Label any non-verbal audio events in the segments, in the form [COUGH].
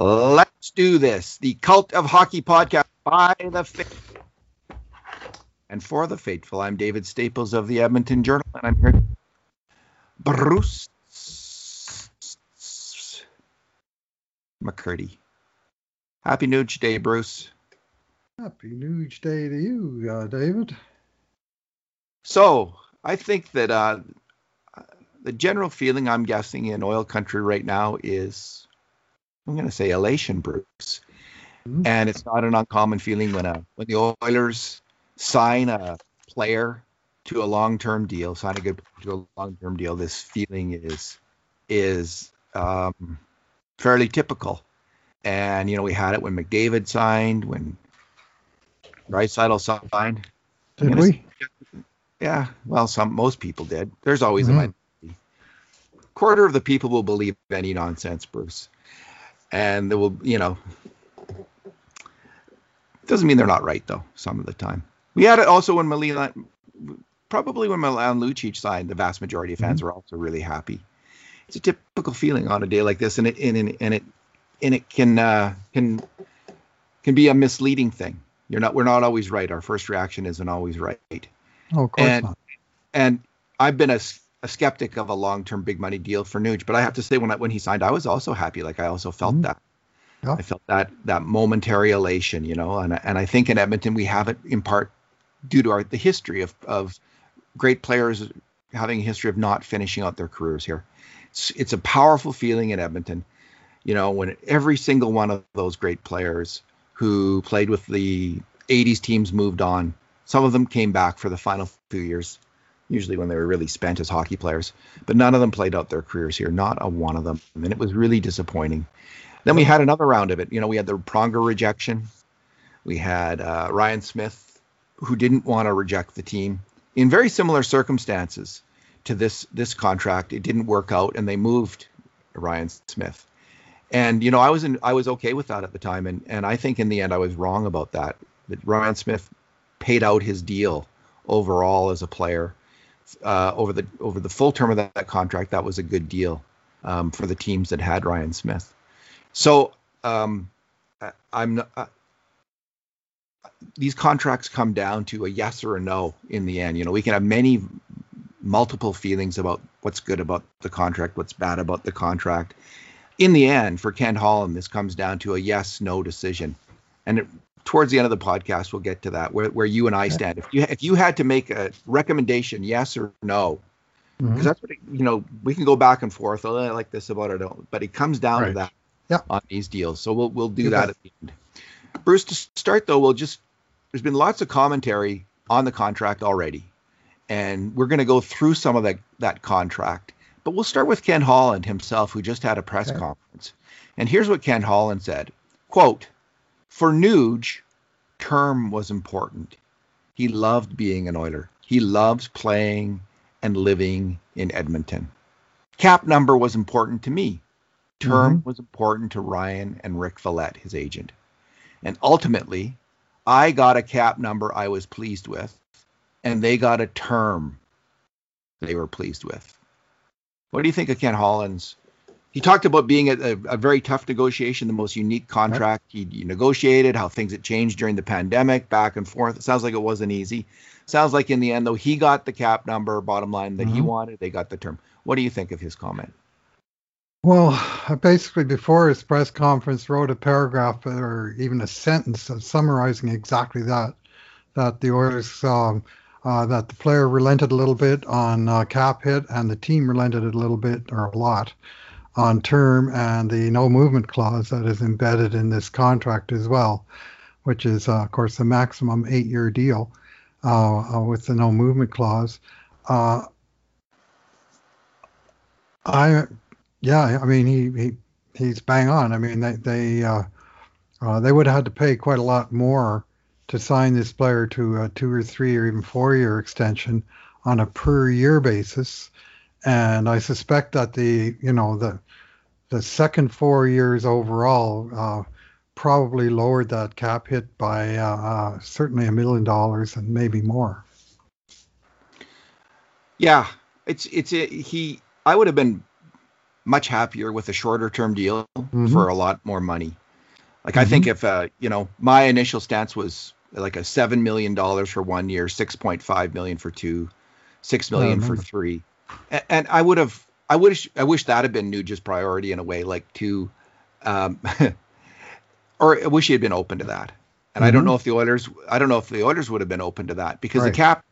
Let's do this. The Cult of Hockey podcast by the faithful and for the faithful. I'm David Staples of the Edmonton Journal, and I'm here. Bruce McCurdy. Happy Nuge Day, Bruce. Happy Nuge Day to you, uh, David. So I think that uh, the general feeling I'm guessing in oil country right now is I'm going to say elation, Bruce. Mm-hmm. And it's not an uncommon feeling when a when the Oilers sign a player to a long-term deal, sign a good to a long-term deal. This feeling is is um, fairly typical. And you know, we had it when McDavid signed, when Draisaitl signed. Did we? Yeah, well, some most people did. There's always mm-hmm. a minority. Quarter of the people will believe any nonsense, Bruce and there will, you know, doesn't mean they're not right though. Some of the time, we had it also when Milan, probably when Milan Lucic signed, the vast majority of fans mm-hmm. were also really happy. It's a typical feeling on a day like this, and it and, and, and it and it can uh, can can be a misleading thing. You're not we're not always right. Our first reaction isn't always right. Oh, of course and, not. And I've been a a skeptic of a long-term big money deal for Nuge, but I have to say when I, when he signed, I was also happy. Like I also felt mm-hmm. that. Yeah. I felt that that momentary elation, you know, and and I think in Edmonton we have it in part due to our the history of of great players having a history of not finishing out their careers here. It's, it's a powerful feeling in Edmonton, you know, when every single one of those great players who played with the 80s teams moved on. Some of them came back for the final few years usually when they were really spent as hockey players. But none of them played out their careers here, not a one of them. And it was really disappointing. Then we had another round of it. You know, we had the Pronger rejection. We had uh, Ryan Smyth, who didn't want to reject the team in very similar circumstances to this this contract. It didn't work out, and they moved Ryan Smyth. And you know, I was in, I was okay with that at the time, and and I think in the end I was wrong about that. That Ryan Smyth paid out his deal overall as a player uh, over the over the full term of that, that contract, that was a good deal um, for the teams that had Ryan Smyth. So um, I, I'm uh, these contracts come down to a yes or a no in the end. You know, we can have many multiple feelings about what's good about the contract, what's bad about the contract. In the end, for Ken Holland, this comes down to a yes no decision. And it towards the end of the podcast, we'll get to that where, where you and I stand. If you if you had to make a recommendation, yes or no, because mm-hmm. that's what it, you know. We can go back and forth. Oh, I like this about it, but it comes down right. to that yeah. on these deals. So we'll we'll do that at the end. Bruce, to start though, we'll just there's been lots of commentary on the contract already, and we're going to go through some of that that contract. But we'll start with Ken Holland himself, who just had a press okay. conference. And here's what Ken Holland said: "Quote." For Nuge, term was important. He loved being an Oiler. He loves playing and living in Edmonton. Cap number was important to me. Term mm-hmm. was important to Ryan and Rick Valette, his agent. And ultimately, I got a cap number I was pleased with, and they got a term they were pleased with. What do you think of Ken Holland's he talked about being a, a, a, very tough negotiation, the most unique contract he, he, negotiated, how things had changed during the pandemic, back and forth. It sounds like it wasn't easy. Sounds like in the end, though, he got the cap number, bottom line that mm-hmm. he wanted. They got the term. What do you think of his comment? Well, basically, before his press conference, wrote a paragraph or even a sentence summarizing exactly that. That the Oilers, um, uh, that the player relented a little bit on uh, cap hit, and the team relented a little bit or a lot on term and the no movement clause that is embedded in this contract as well, which is, uh, of course, a maximum eight year deal uh, uh, with the no movement clause. Uh, I, yeah, I mean, he, he he's bang on. I mean, they they uh, uh, they would have had to pay quite a lot more to sign this player to a two or three or even four year extension on a per year basis and I suspect that the you know the the second four years overall uh, probably lowered that cap hit by uh, uh, certainly a million dollars and maybe more. Yeah, it's it's a, he. I would have been much happier with a shorter term deal mm-hmm. for a lot more money. Like mm-hmm. I think mm-hmm. if uh, you know, my initial stance was like a seven million dollars for one year, six point five million for two, six million for three, and, and I would have, I wish, I wish that had been Nuge's priority in a way, like to, um, [LAUGHS] or I wish he had been open to that. And mm-hmm. I don't mm-hmm. know if the Oilers, I don't know if the Oilers would have been open to that because right. the cap,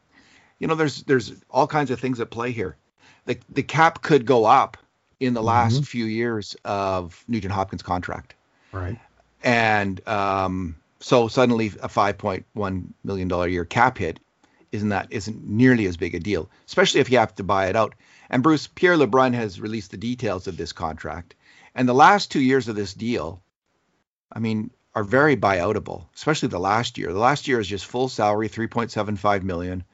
you know, there's there's all kinds of things at play here. The the cap could go up in the last mm-hmm. few years of Nugent Hopkins' contract. Right. And um, so suddenly a 5.1 million dollar year cap hit isn't that isn't nearly as big a deal, especially if you have to buy it out. And Bruce Pierre LeBrun has released the details of this contract, and the last two years of this deal, I mean, are very buyoutable, especially the last year. The last year is just full salary, 3.75 million.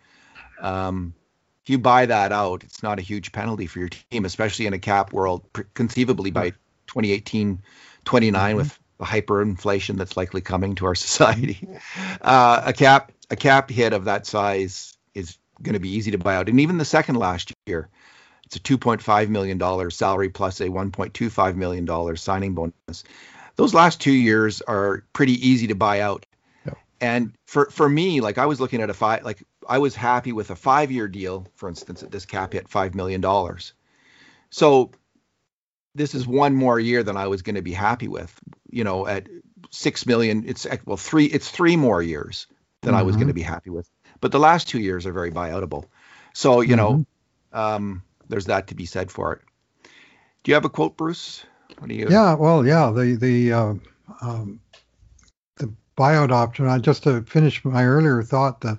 Um, if you buy that out, it's not a huge penalty for your team, especially in a cap world, conceivably by 2018, 29 mm-hmm. with the hyperinflation that's likely coming to our [LAUGHS] society. Uh, a cap a cap hit of that size is going to be easy to buy out, and even the second last year, it's a 2.5 million dollar salary plus a 1.25 million dollar signing bonus. Those last two years are pretty easy to buy out. And for for me, like I was looking at a five, like I was happy with a five year deal, for instance, at this cap hit five million dollars. So this is one more year than I was going to be happy with. You know, at six million, it's well three, it's three more years than mm-hmm. I was going to mm-hmm. be happy with. But the last two years are very buyoutable. So you mm-hmm. know, um, there's that to be said for it. Do you have a quote, Bruce? What do you? Yeah, well, yeah, the the uh, um, the buyout option. I just to finish my earlier thought that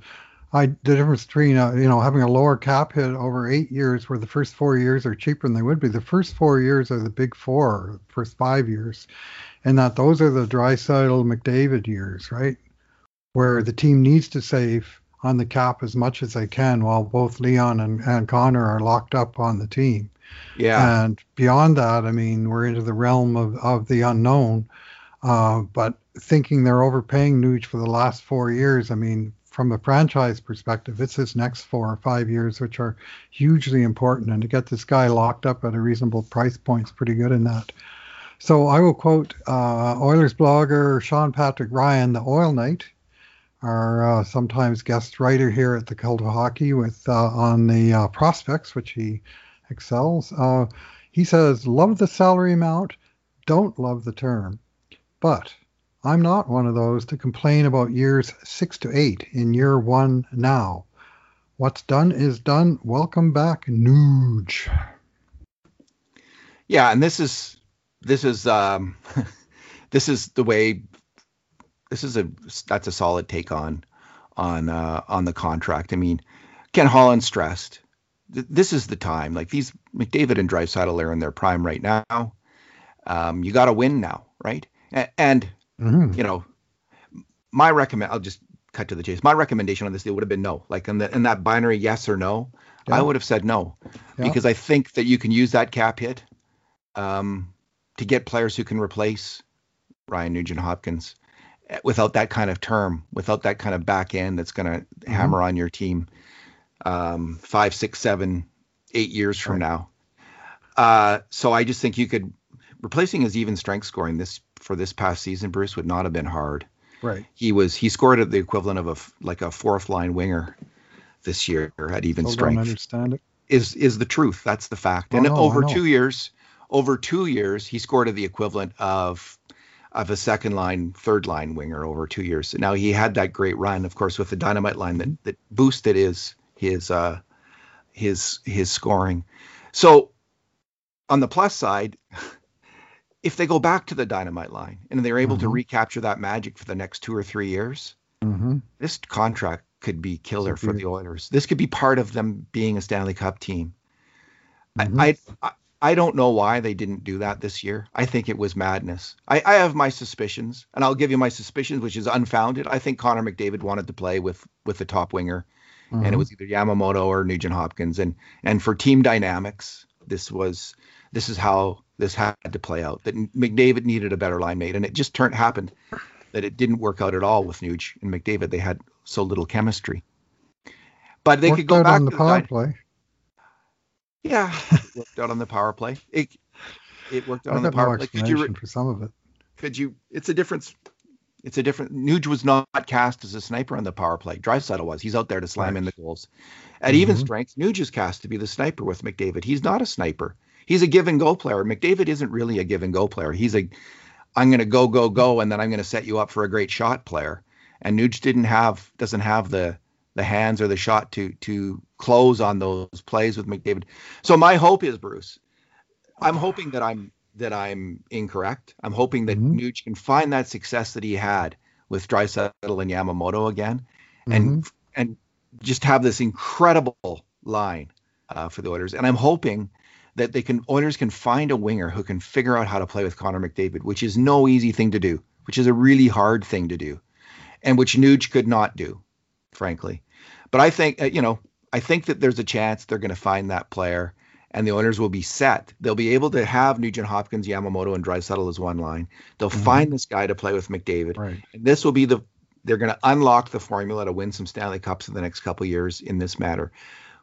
I the difference between uh, you know having a lower cap hit over eight years, where the first four years are cheaper than they would be. The first four years are the big four, first five years, and that those are the Draisaitl McDavid years, right? Where the team needs to save on the cap as much as they can, while both Leon and, and Connor are locked up on the team. Yeah. And beyond that, I mean, we're into the realm of, of the unknown. Uh, but thinking they're overpaying Nuge for the last four years, I mean, from a franchise perspective, it's his next four or five years, which are hugely important. And to get this guy locked up at a reasonable price point is pretty good in that. So I will quote uh, Oilers blogger Sean Patrick Ryan, the Oil Knight, our uh, sometimes guest writer here at the Cult of Hockey, with uh, on the uh, prospects, which he excels. Uh, he says, "Love the salary amount, don't love the term, but I'm not one of those to complain about years six to eight in year one now. What's done is done. Welcome back, Nuge. Yeah, and this is this is um, [LAUGHS] this is the way this is a that's a solid take on on uh, on the contract. I mean, Ken Holland stressed th- this is the time. Like these McDavid and Draisaitl are in their prime right now. Um, you got to win now, right? A- and Mm-hmm. You know, my recommend. I'll just cut to the chase. My recommendation on this deal would have been no. Like in, the, in that binary yes or no, yeah. I would have said no yeah. because I think that you can use that cap hit um, to get players who can replace Ryan Nugent Hopkins without that kind of term, without that kind of back end that's going to mm-hmm. hammer on your team um, five, six, seven, eight years from right. now. Uh, so I just think you could replacing his even strength scoring this for this past season, Bruce, would not have been hard. Right. He was he scored at the equivalent of a like a fourth line winger this year at even Still strength. Don't understand it. Is is the truth? That's the fact. Oh, and no, over two years, over two years, he scored at the equivalent of of a second line, third line winger over two years. Now he had that great run, of course, with the dynamite line that that boosted his his uh his his scoring. So on the plus side, [LAUGHS] if they go back to the dynamite line and they're able mm-hmm. to recapture that magic for the next two or three years, mm-hmm. this contract could be killer for the Oilers. This could be part of them being a Stanley Cup team. Mm-hmm. I, I I don't know why they didn't do that this year. I think it was madness. I, I have my suspicions, and I'll give you my suspicions, which is unfounded. I think Connor McDavid wanted to play with with the top winger, and it mm-hmm. was either Yamamoto or Nugent Hopkins. And and for team dynamics, this was this is how this had to play out. That McDavid needed a better line mate, and it just turned happened that it didn't work out at all with Nuge and McDavid. They had so little chemistry. But they Worked could go back on the power the play. Yeah, it worked out on the power play. It it worked out on the power no play. Could you for some of it? Could you? It's a difference. It's a different. Nuge was not cast as a sniper on the power play. Draisaitl was. He's out there to slam right. in the goals. At mm-hmm. even strength, Nuge is cast to be the sniper with McDavid. He's not a sniper. He's a give and go player. McDavid isn't really a give and go player. He's a I'm going to go go go and then I'm going to set you up for a great shot player. And Nuge didn't have doesn't have the the hands or the shot to to close on those plays with McDavid. So my hope is Bruce. I'm hoping that I'm that I'm incorrect. I'm hoping that mm-hmm. Nuge can find that success that he had with Draisaitl and Yamamoto again, and mm-hmm. and just have this incredible line uh, for the Oilers. And I'm hoping that they can Oilers can find a winger who can figure out how to play with Connor McDavid, which is no easy thing to do, which is a really hard thing to do, and which Nuge could not do, frankly. But I think uh, you know I think that there's a chance they're going to find that player, and the owners will be set. They'll be able to have Nugent Hopkins, Yamamoto, and Draisaitl as one line. They'll mm-hmm. find this guy to play with McDavid, right. and this will be the they're going to unlock the formula to win some Stanley Cups in the next couple years in this matter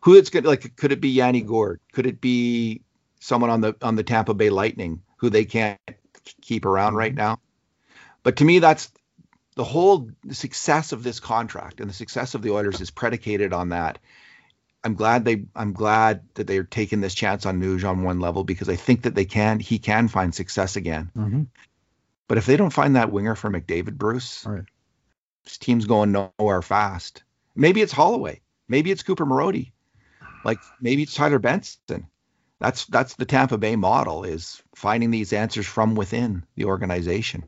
who it's going to like could it be Yanni Gourde? Could it be someone on the on the Tampa Bay Lightning who they can't keep around right now? But to me that's the whole success of this contract and the success of the Oilers is predicated on that. I'm glad they I'm glad that they're taking this chance on Nuge on one level because I think that they can he can find success again. Mm-hmm. But if they don't find that winger for McDavid, Bruce, right. this team's going nowhere fast. Maybe it's Holloway. Maybe it's Cooper Marody. Like maybe it's Tyler Benson. That's that's the Tampa Bay model is finding these answers from within the organization.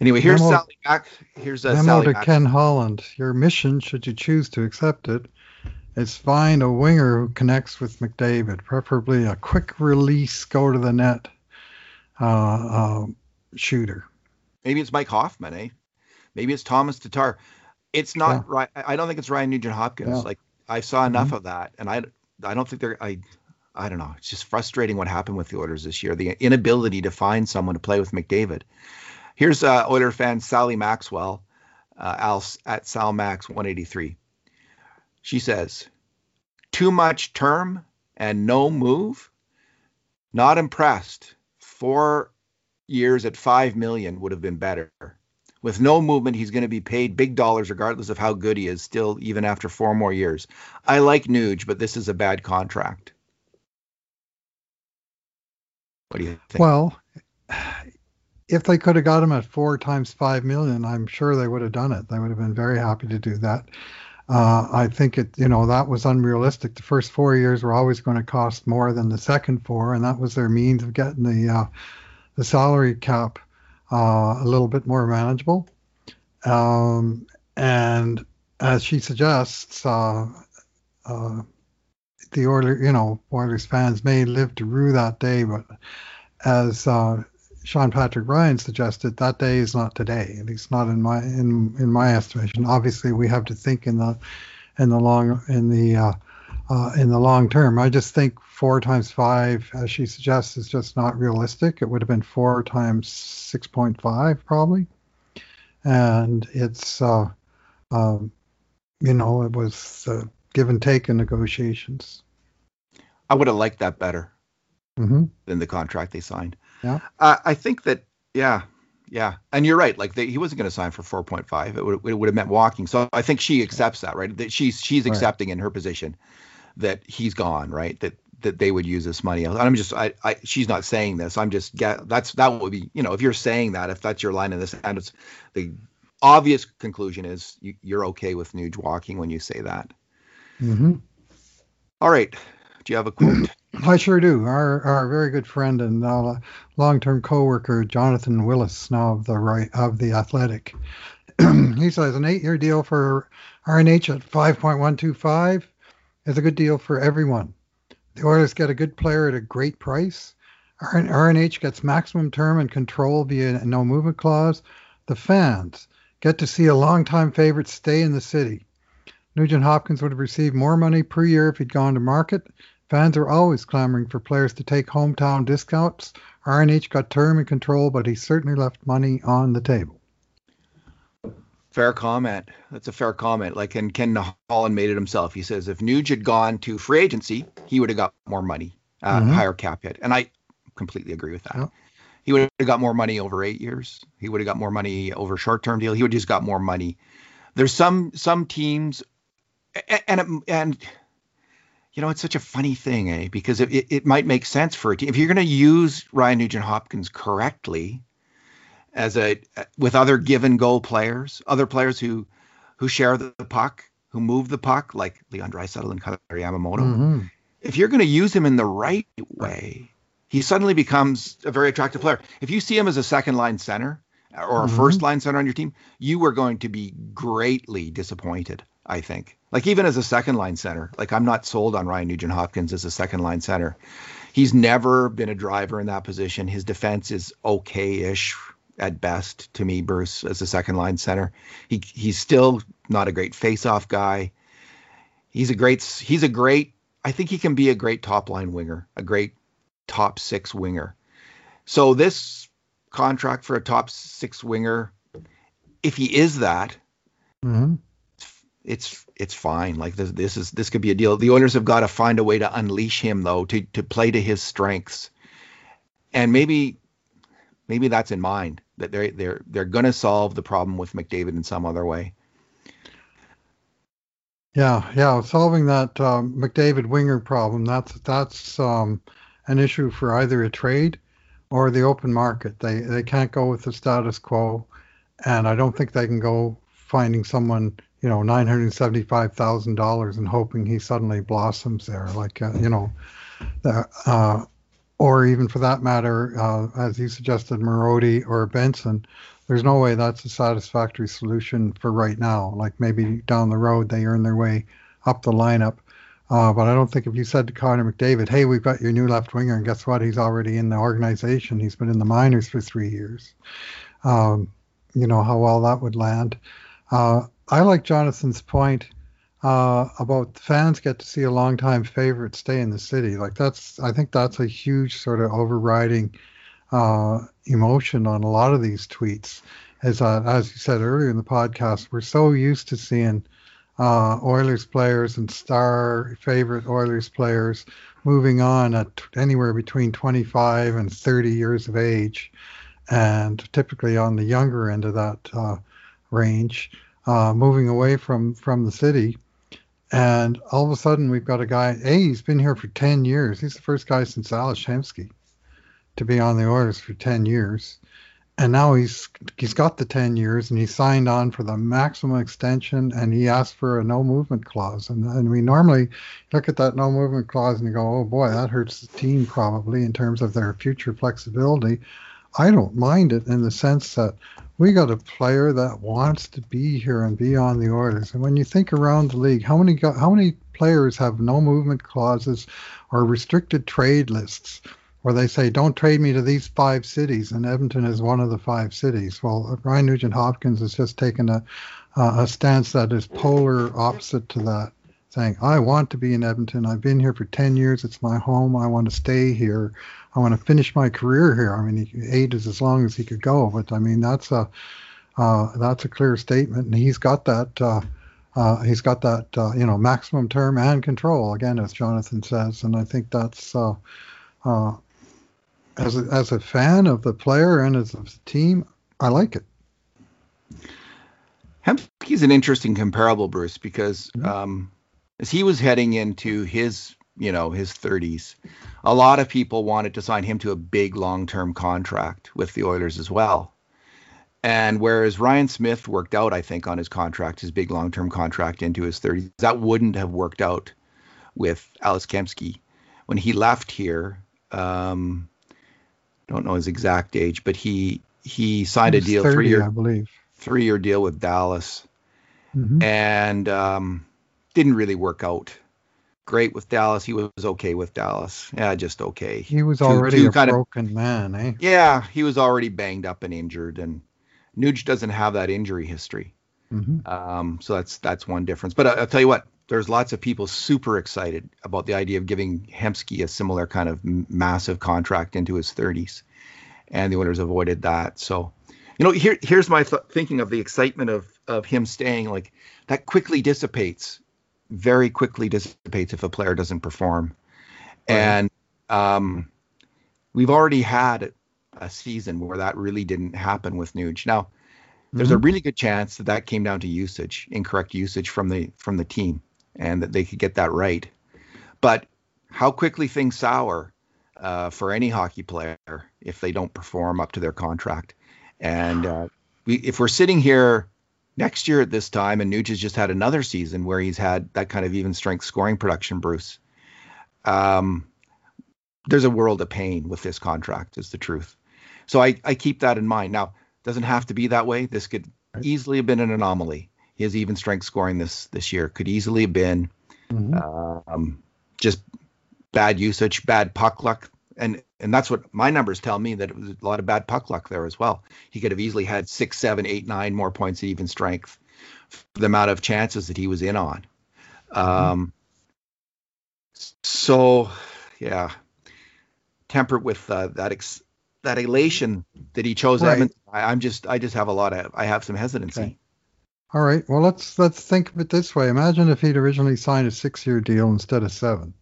Anyway, here's memo, Sally Mack. Here's a memo Sally to Mack. Ken Holland. Your mission, should you choose to accept it, is find a winger who connects with McDavid, preferably a quick release, go to the net uh, uh, shooter. Maybe it's Mike Hoffman, eh? Maybe it's Tomas Tatar. It's not yeah. right. I don't think it's Ryan Nugent Hopkins. Yeah. Like I saw enough mm-hmm. of that, and I I don't think they're I I don't know. It's just frustrating what happened with the Oilers this year. The inability to find someone to play with McDavid. Here's uh, Oiler fan Sally Maxwell, uh, Al, at Sal Max 183. She says, "Too much term and no move. Not impressed. Four years at five million would have been better with no movement, he's going to be paid big dollars regardless of how good he is, still, even after four more years. I like Nuge, but this is a bad contract. What do you think? Well, if they could have got him at four times five million, I'm sure they would have done it. They would have been very happy to do that. Uh, I think it, you know, that was unrealistic. The first four years were always going to cost more than the second four, and that was their means of getting the uh, the salary cap uh, a little bit more manageable. Um, and as she suggests, uh, uh, the Oilers, you know, Oilers fans may live to rue that day, but as uh, Sean Patrick Ryan suggested, that day is not today. At least not in my in in my estimation. Obviously, we have to think in the in the long in the uh, uh, in the long term. I just think four times five, as she suggests, is just not realistic. It would have been four times 6.5 probably. And it's, uh, um, you know, it was uh, give and take in negotiations. I would have liked that better mm-hmm. than the contract they signed. Yeah. Uh, I think that, yeah, yeah, and you're right. Like they, he wasn't going to sign for 4.5. It would it would have meant walking. So I think she accepts that, right? That she's she's accepting right. in her position that he's gone, right? That that they would use this money. I'm just, I, I, she's not saying this. I'm just, that's that would be, you know, if you're saying that, if that's your line in this, and it's the obvious conclusion is you, are okay with Nuge walking when you say that. Mm-hmm. All right. Do you have a quote? [CLEARS THROAT] I sure do. Our our very good friend and uh, long-term coworker Jonathan Willis, now of the right of the Athletic, [CLEARS THROAT] he says an eight-year deal for RNH at 5.125 is a good deal for everyone. The Oilers get a good player at a great price. RNH gets maximum term and control via no movement clause. The fans get to see a longtime favorite stay in the city. Nugent Hopkins would have received more money per year if he'd gone to market. Fans are always clamoring for players to take hometown discounts. RNH got term and control, but he certainly left money on the table. Fair comment. That's a fair comment. Like, and Ken Holland made it himself. He says if Nuge had gone to free agency, he would have got more money, uh, mm-hmm. higher cap hit. And I completely agree with that. He would have got more money over eight years. He would have got more money over short term deal. He would just got more money. There's some some teams, and and you know it's such a funny thing, eh? Because it, it, it might make sense for a team if you're going to use Ryan Nugent Hopkins correctly as a with other give and go players, other players who who share the puck, who move the puck, like Leon Draisaitl and Kailer Yamamoto. Mm-hmm. If you're going to use him in the right way, he suddenly becomes a very attractive player. If you see him as a second line center or a mm-hmm. first line center on your team, you are going to be greatly disappointed. I think. Like even as a second line center, like I'm not sold on Ryan Nugent Hopkins as a second line center. He's never been a driver in that position. His defense is okay-ish at best to me, Bruce, as a second line center. He he's still not a great face-off guy. He's a great he's a great I think he can be a great top line winger, a great top six winger. So this contract for a top six winger, if he is that, mm-hmm. It's it's fine. Like this this is this could be a deal. The Oilers have got to find a way to unleash him though, to to play to his strengths. And maybe maybe that's in mind that they're they're they're going to solve the problem with McDavid in some other way. Yeah, yeah, solving that um, McDavid winger problem that's that's um, an issue for either a trade or the open market. They they can't go with the status quo, and I don't think they can go finding someone you know nine hundred seventy five thousand dollars and hoping he suddenly blossoms there. Like uh, you know, uh, or even for that matter, uh, as you suggested, Marody or Benson, there's no way that's a satisfactory solution for right now. Like maybe down the road they earn their way up the lineup. Uh, but I don't think if you said to Connor McDavid, hey, we've got your new left winger, and guess what? He's already in the organization. He's been in the minors for three years. Um, you know how well that would land. Uh, I like Jonathan's point uh, about fans get to see a longtime favorite stay in the city. Like that's, I think that's a huge sort of overriding uh, emotion on a lot of these tweets. As uh, as you said earlier in the podcast, we're so used to seeing uh, Oilers players and star favorite Oilers players moving on at anywhere between 25 and 30 years of age, and typically on the younger end of that uh, range, uh, moving away from from the city and all of a sudden, we've got a guy. A, he's been here for 10 years. He's the first guy since Hemsky to be on the Oilers for 10 years. And now he's he's got the 10 years and he signed on for the maximum extension and he asked for a no movement clause. And, and we normally look at that no movement clause and you go, oh boy, that hurts the team probably in terms of their future flexibility. I don't mind it in the sense that we got a player that wants to be here and be on the Oilers. And when you think around the league, how many how many players have no movement clauses or restricted trade lists where they say don't trade me to these five cities, and Edmonton is one of the five cities. Well, Ryan Nugent Hopkins has just taken a a stance that is polar opposite to that saying, I want to be in Edmonton. I've been here for 10 years. It's my home. I want to stay here. I want to finish my career here. I mean, eight is as long as he could go, but I mean, that's a, uh, that's a clear statement. And he's got that, uh, uh, he's got that, uh, you know, maximum term and control again, as Jonathan says. And I think that's, uh, uh, as a, as a fan of the player and as a team, I like it. Hemsky's an interesting comparable, Bruce, because mm-hmm. um, as he was heading into his you know his 30s a lot of people wanted to sign him to a big long-term contract with the oilers as well. And whereas ryan smyth worked out i think on his contract his big long-term contract into his 30s that wouldn't have worked out with ales hemsky when he left here um don't know his exact age but he he signed a deal 30, three year i believe. three year deal with dallas. Mm-hmm. and um didn't really work out great with Dallas. He was okay with Dallas. Yeah, just okay. He was already two, two a broken of, man, eh? Yeah, he was already banged up and injured, and Nuge doesn't have that injury history. Mm-hmm. Um, so that's that's one difference. But I, I'll tell you what, there's lots of people super excited about the idea of giving Hemsky a similar kind of massive contract into his 30s, and the owners avoided that. So, you know, here here's my th- thinking of the excitement of of him staying like that quickly dissipates, very quickly dissipates if a player doesn't perform, right. and um, we've already had a season where that really didn't happen with Nuge. Now, there's mm-hmm. a really good chance that that came down to usage, incorrect usage from the from the team, and that they could get that right. But how quickly things sour uh, for any hockey player if they don't perform up to their contract, and uh, we, if we're sitting here next year at this time, and Nuge has just had another season where he's had that kind of even strength scoring production, Bruce. Um, there's a world of pain with this contract, is the truth. So I, I keep that in mind. Now, doesn't have to be that way. This could easily have been an anomaly. His even strength scoring this this year could easily have been mm-hmm. um, just bad usage, bad puck luck, and and that's what my numbers tell me that it was a lot of bad puck luck there as well. He could have easily had six, seven, eight, nine more points at even strength for the amount of chances that he was in on. Mm-hmm. Um, so yeah, tempered with uh, that ex- that elation that he chose right. Edmonton, I, am just I just have a lot of I have some hesitancy. Okay. All right. Well, let's let's think of it this way. Imagine if he'd originally signed a six-year deal instead of seven,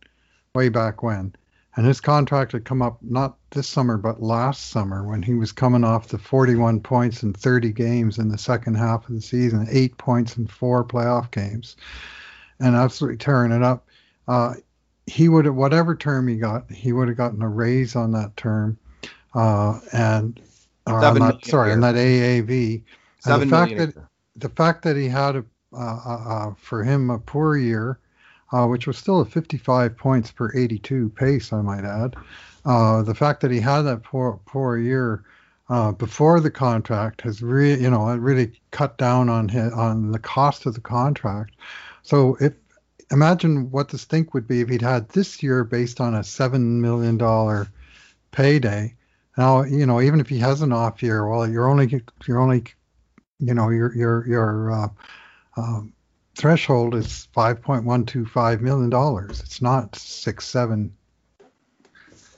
way back when, and his contract had come up not this summer but last summer when he was coming off the 41 points in 30 games in the second half of the season, eight points in four playoff games, and absolutely tearing it up. Uh, he would have whatever term he got, he would have gotten a raise on that term, uh, and that, sorry, on that AAV. Seven and the fact that the fact that he had a uh, uh, uh, for him a poor year, uh, which was still a 55 points per 82 pace, I might add. Uh, the fact that he had that poor poor year uh, before the contract has really, you know, it really cut down on his, on the cost of the contract. So if imagine what the stink would be if he'd had this year based on a seven million dollar payday now, you know, even if he has an off year, well, you're only you're only, you know, your your your uh, um, threshold is five point one two five million dollars. It's not six seven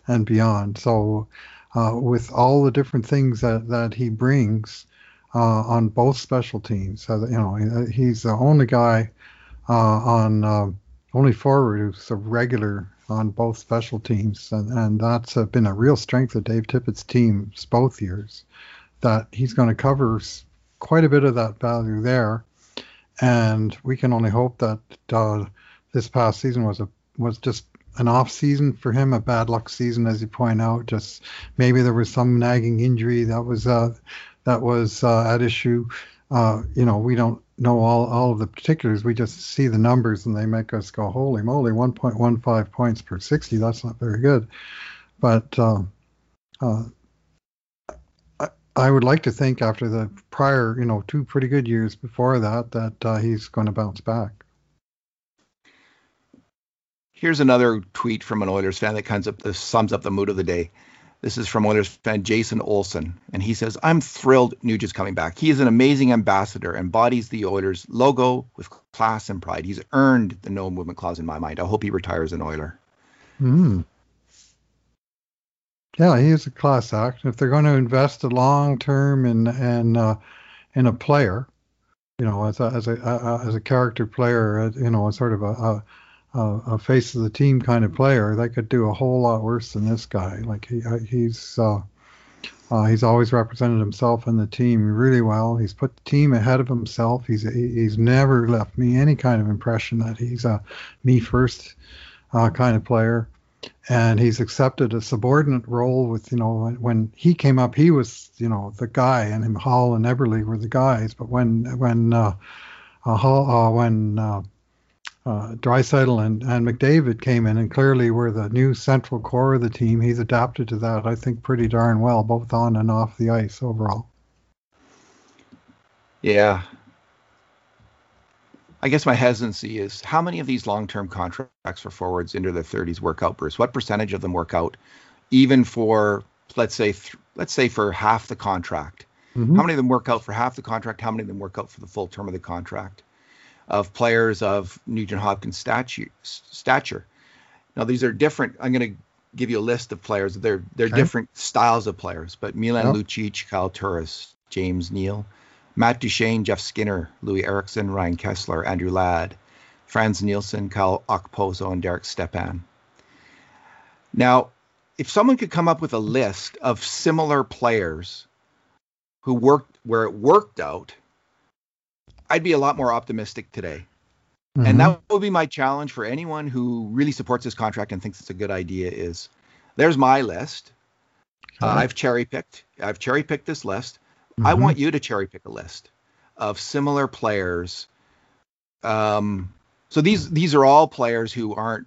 and beyond. So, uh, with all the different things that that he brings uh, on both special teams, you know, he's the only guy uh, on uh, only forward who's a regular on both special teams, and, and that's uh, been a real strength of Dave Tippett's teams both years. That he's going to cover quite a bit of that value there, and we can only hope that uh, this past season was a was just an off season for him, a bad luck season, as you point out. Just maybe there was some nagging injury that was uh, that was uh, at issue. Uh, you know, we don't know all, all of the particulars. We just see the numbers and they make us go, holy moly, 1.15 points per 60. That's not very good. But uh, uh, I, would like to think after the prior, you know, two pretty good years before that, that uh, he's going to bounce back. Here's another tweet from an Oilers fan that kinds of sums up the mood of the day. This is from Oilers fan Jason Olson, and he says, "I'm thrilled Nuge is coming back. He is an amazing ambassador, embodies the Oilers logo with class and pride. He's earned the no movement clause in my mind. I hope he retires an Oiler." Hmm. Yeah, he is a class act. If they're going to invest a long term in uh, in a player, you know, as a as a as a character player, you know, a sort of a, a a, face of the team kind of player, they could do a whole lot worse than this guy. Like he uh, he's uh, uh, he's always represented himself and the team really well. He's put the team ahead of himself. He's he's never left me any kind of impression that he's a me first uh, kind of player. And he's accepted a subordinate role with, you know, when he came up, he was, you know, the guy, and him, Hall and Eberle were the guys. But when when uh, uh, Hall, uh, when uh, uh, Draisaitl and, and McDavid came in and clearly were the new central core of the team. He's adapted to that, I think, pretty darn well, both on and off the ice overall. Yeah. I guess my hesitancy is how many of these long term contracts for forwards into their 30s work out, Bruce? What percentage of them work out, even for, let's say, th- let's say for half the contract? Mm-hmm. How many of them work out for half the contract? How many of them work out for the full term of the contract? of players of Nugent Hopkins stature. stature. Now these are different. I'm going to give you a list of players. They're they're okay. different styles of players, but Milan yep. Lucic, Kyle Turris, James Neal, Matt Duchene, Jeff Skinner, Loui Eriksson, Ryan Kesler, Andrew Ladd, Frans Nielsen, Kyle Okposo, and Derek Stepan. Now, if someone could come up with a list of similar players who worked where it worked out, I'd be a lot more optimistic today. Mm-hmm. And that would be my challenge for anyone who really supports this contract and thinks it's a good idea is there's my list. Uh, I've cherry picked. I've cherry picked this list. Mm-hmm. I want you to cherry pick a list of similar players. Um, so these these are all players who aren't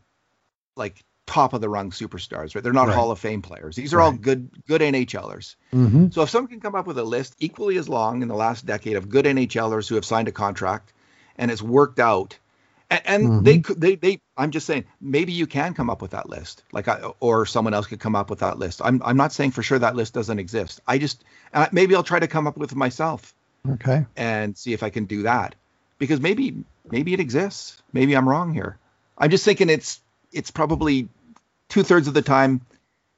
like top of the rung superstars, right? They're not right. Hall of Fame players. These are right. all good good NHLers. Mm-hmm. So if someone can come up with a list equally as long in the last decade of good NHLers who have signed a contract and it's worked out, and, and mm-hmm. they could they they I'm just saying maybe you can come up with that list, like I, or someone else could come up with that list. I'm I'm not saying for sure that list doesn't exist. I just uh, maybe I'll try to come up with it myself. Okay. And see if I can do that because maybe maybe it exists. Maybe I'm wrong here. I'm just thinking it's it's probably two thirds of the time,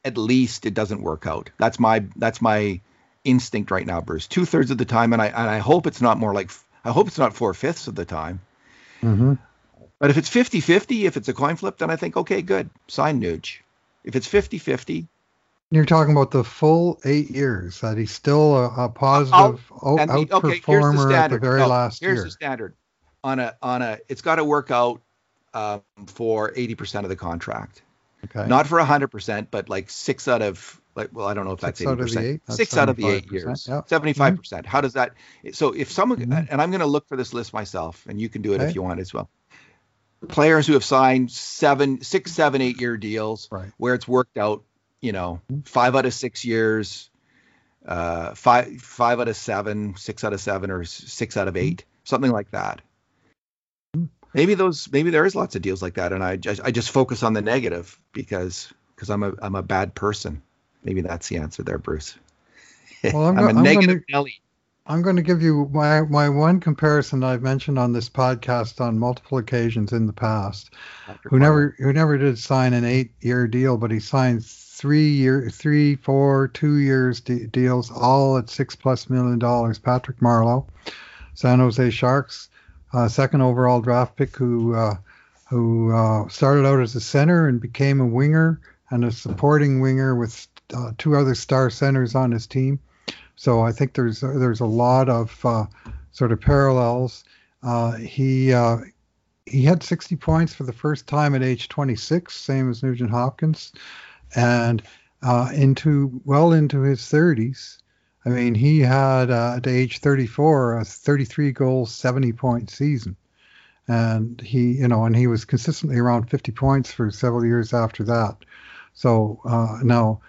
at least it doesn't work out. That's my that's my instinct right now, Bruce. Two thirds of the time, and I and I hope it's not more like I hope it's not four fifths of the time. Mm-hmm. But if it's 50-50, if it's a coin flip, then I think okay, good, sign Nuge. If it's 50-50, you're talking about the full eight years that he's still a, a positive I'll, out, the, outperformer okay, at the very last here's year. Here's the standard on a on a. It's got to work out um, for 80% of the contract. Okay. Not for 100%, but like six out of like well, I don't know if that's 80%. Out six out of the eight years. Yep. 75%. Mm-hmm. How does that so if someone mm-hmm. and I'm going to look for this list myself and you can do it okay. if you want as well. Players who have signed seven, six, seven, eight year deals right. where it's worked out, you know, mm-hmm. five out of six years, uh, five five out of seven, six out of seven, or six out of mm-hmm. eight, something like that maybe those maybe there is lots of deals like that and i just i just focus on the negative because because i'm a i'm a bad person maybe that's the answer there bruce [LAUGHS] well i'm, I'm a I'm negative gonna, Nelly. I'm going to give you my my one comparison i've mentioned on this podcast on multiple occasions in the past. Who never who never did sign an eight year deal but he signed three year three four two years de- deals all at six plus million dollars. Patrick marleau san jose sharks uh, second overall draft pick who uh, who uh, started out as a center and became a winger and a supporting winger with uh, two other star centers on his team. So I think there's there's a lot of uh, sort of parallels. Uh, he he had 60 points for the first time at age 26, same as Nugent Hopkins, and into well into his 30s. I mean, he had uh, at age 34 a 33 goal, 70 point season, and he, you know, and he was consistently around 50 points for several years after that. So uh, now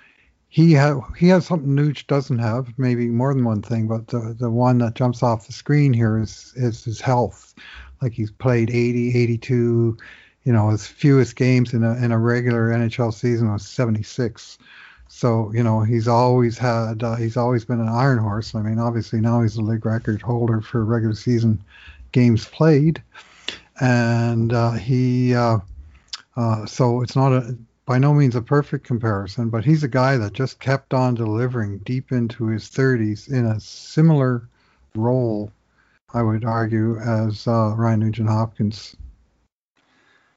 he had he has something Nuge doesn't have, maybe more than one thing, but the the one that jumps off the screen here is is his health. Like he's played 80, 82, you know, his fewest games in a in a regular NHL season was 76. So you know he's always had uh, he's always been an iron horse. I mean, obviously now he's a league record holder for regular season games played, and uh, he uh, uh, so it's not a by no means a perfect comparison, but he's a guy that just kept on delivering deep into his 30s in a similar role, I would argue, as uh, Ryan Nugent Hopkins.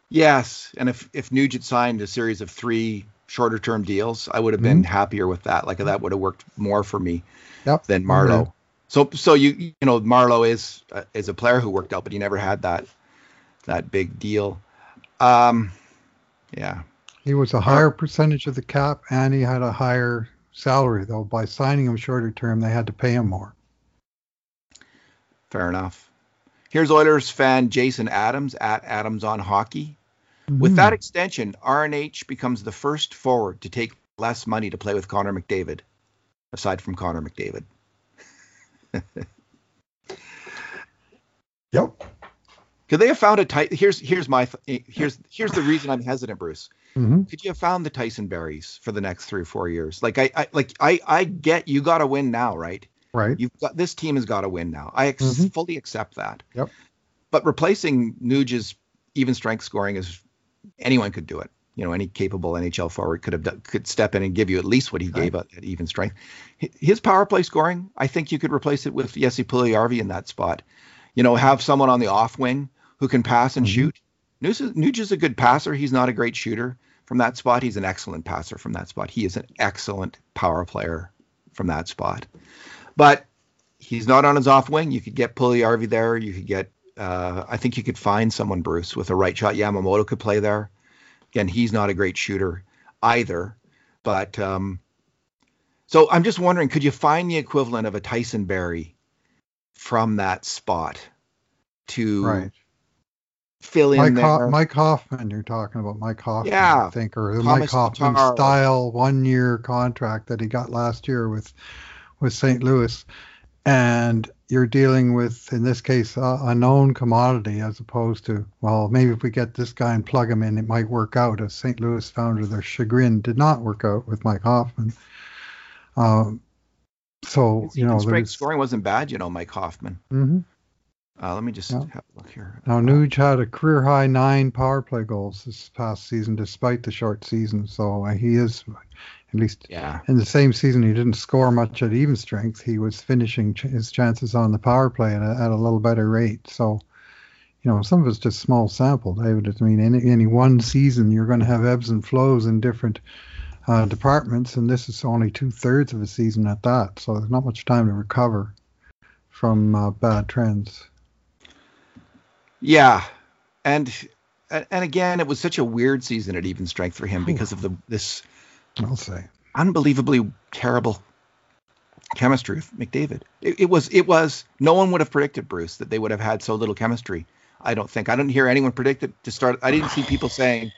Yes, and if if Nugent signed a series of three shorter term deals, I would have been mm-hmm. happier with that. Like that would have worked more for me yep. than. Mm-hmm. So so you you know Marleau is uh, is a player who worked out, but he never had that that big deal. Um, yeah. He was a higher percentage of the cap, and he had a higher salary though. By signing him shorter term, they had to pay him more. Fair enough. Here's Oilers fan Jason Adams at Adams on Hockey. Mm-hmm. With that extension, RNH becomes the first forward to take less money to play with Connor McDavid, aside from Connor McDavid. [LAUGHS] yep. Could they have found a tight? Here's here's my here's here's the reason I'm hesitant, Bruce. Mm-hmm. Could you have found the Tyson Barries for the next three or four years? Like I, I like I I get you got to win now, right? Right. You've got this team has got to win now. I ex- mm-hmm. fully accept that. Yep. But replacing Nuge's even strength scoring is anyone could do it. you know any capable NHL forward could have done, could step in and give you at least what he right. gave at, at, even strength. His power play scoring, I think you could replace it with Jesse Puljujarvi in that spot. You know, have someone on the off wing who can pass and mm-hmm. shoot. Nuge is a good passer. He's not a great shooter from that spot. He's an excellent passer from that spot. He is an excellent power player from that spot. But he's not on his off wing. You could get Puljujarvi there. You could get. Uh, I think you could find someone, Bruce, with a right shot. Yamamoto could play there. Again, he's not a great shooter either. But um, so I'm just wondering, could you find the equivalent of a Tyson Barrie from that spot to right. Fill in Mike, there? Ho- Mike Hoffman, you're talking about Mike Hoffman, yeah, I think, or the Mike Hoffman Tatar. style one-year contract that he got last year with with St. Louis, and you're dealing with, in this case, a, a, known commodity as opposed to, well, maybe if we get this guy and plug him in, it might work out. As St. Louis found to their chagrin, did not work out with Mike Hoffman. Um, so you know, strength scoring wasn't bad. You know, Mike Hoffman. Mm-hmm. Uh, let me just yeah. have a look here. Now, Nuge had a career high nine power play goals this past season, despite the short season. So uh, he is at least yeah. in the same season, he didn't score much at even strength. He was finishing ch- his chances on the power play at a, at a little better rate. So, you know, some of it's just small sample, David. I mean, any, any one season, you're going to have ebbs and flows in different uh, departments, and this is only two thirds of a season at that. So there's not much time to recover from uh, bad trends. Yeah, and and again, it was such a weird season at even strength for him because of the this I'll say. Unbelievably terrible chemistry with McDavid. It, it, was it was no one would have predicted Bruce that they would have had so little chemistry. I don't think I didn't hear anyone predict it to start. I didn't see people [SIGHS] saying.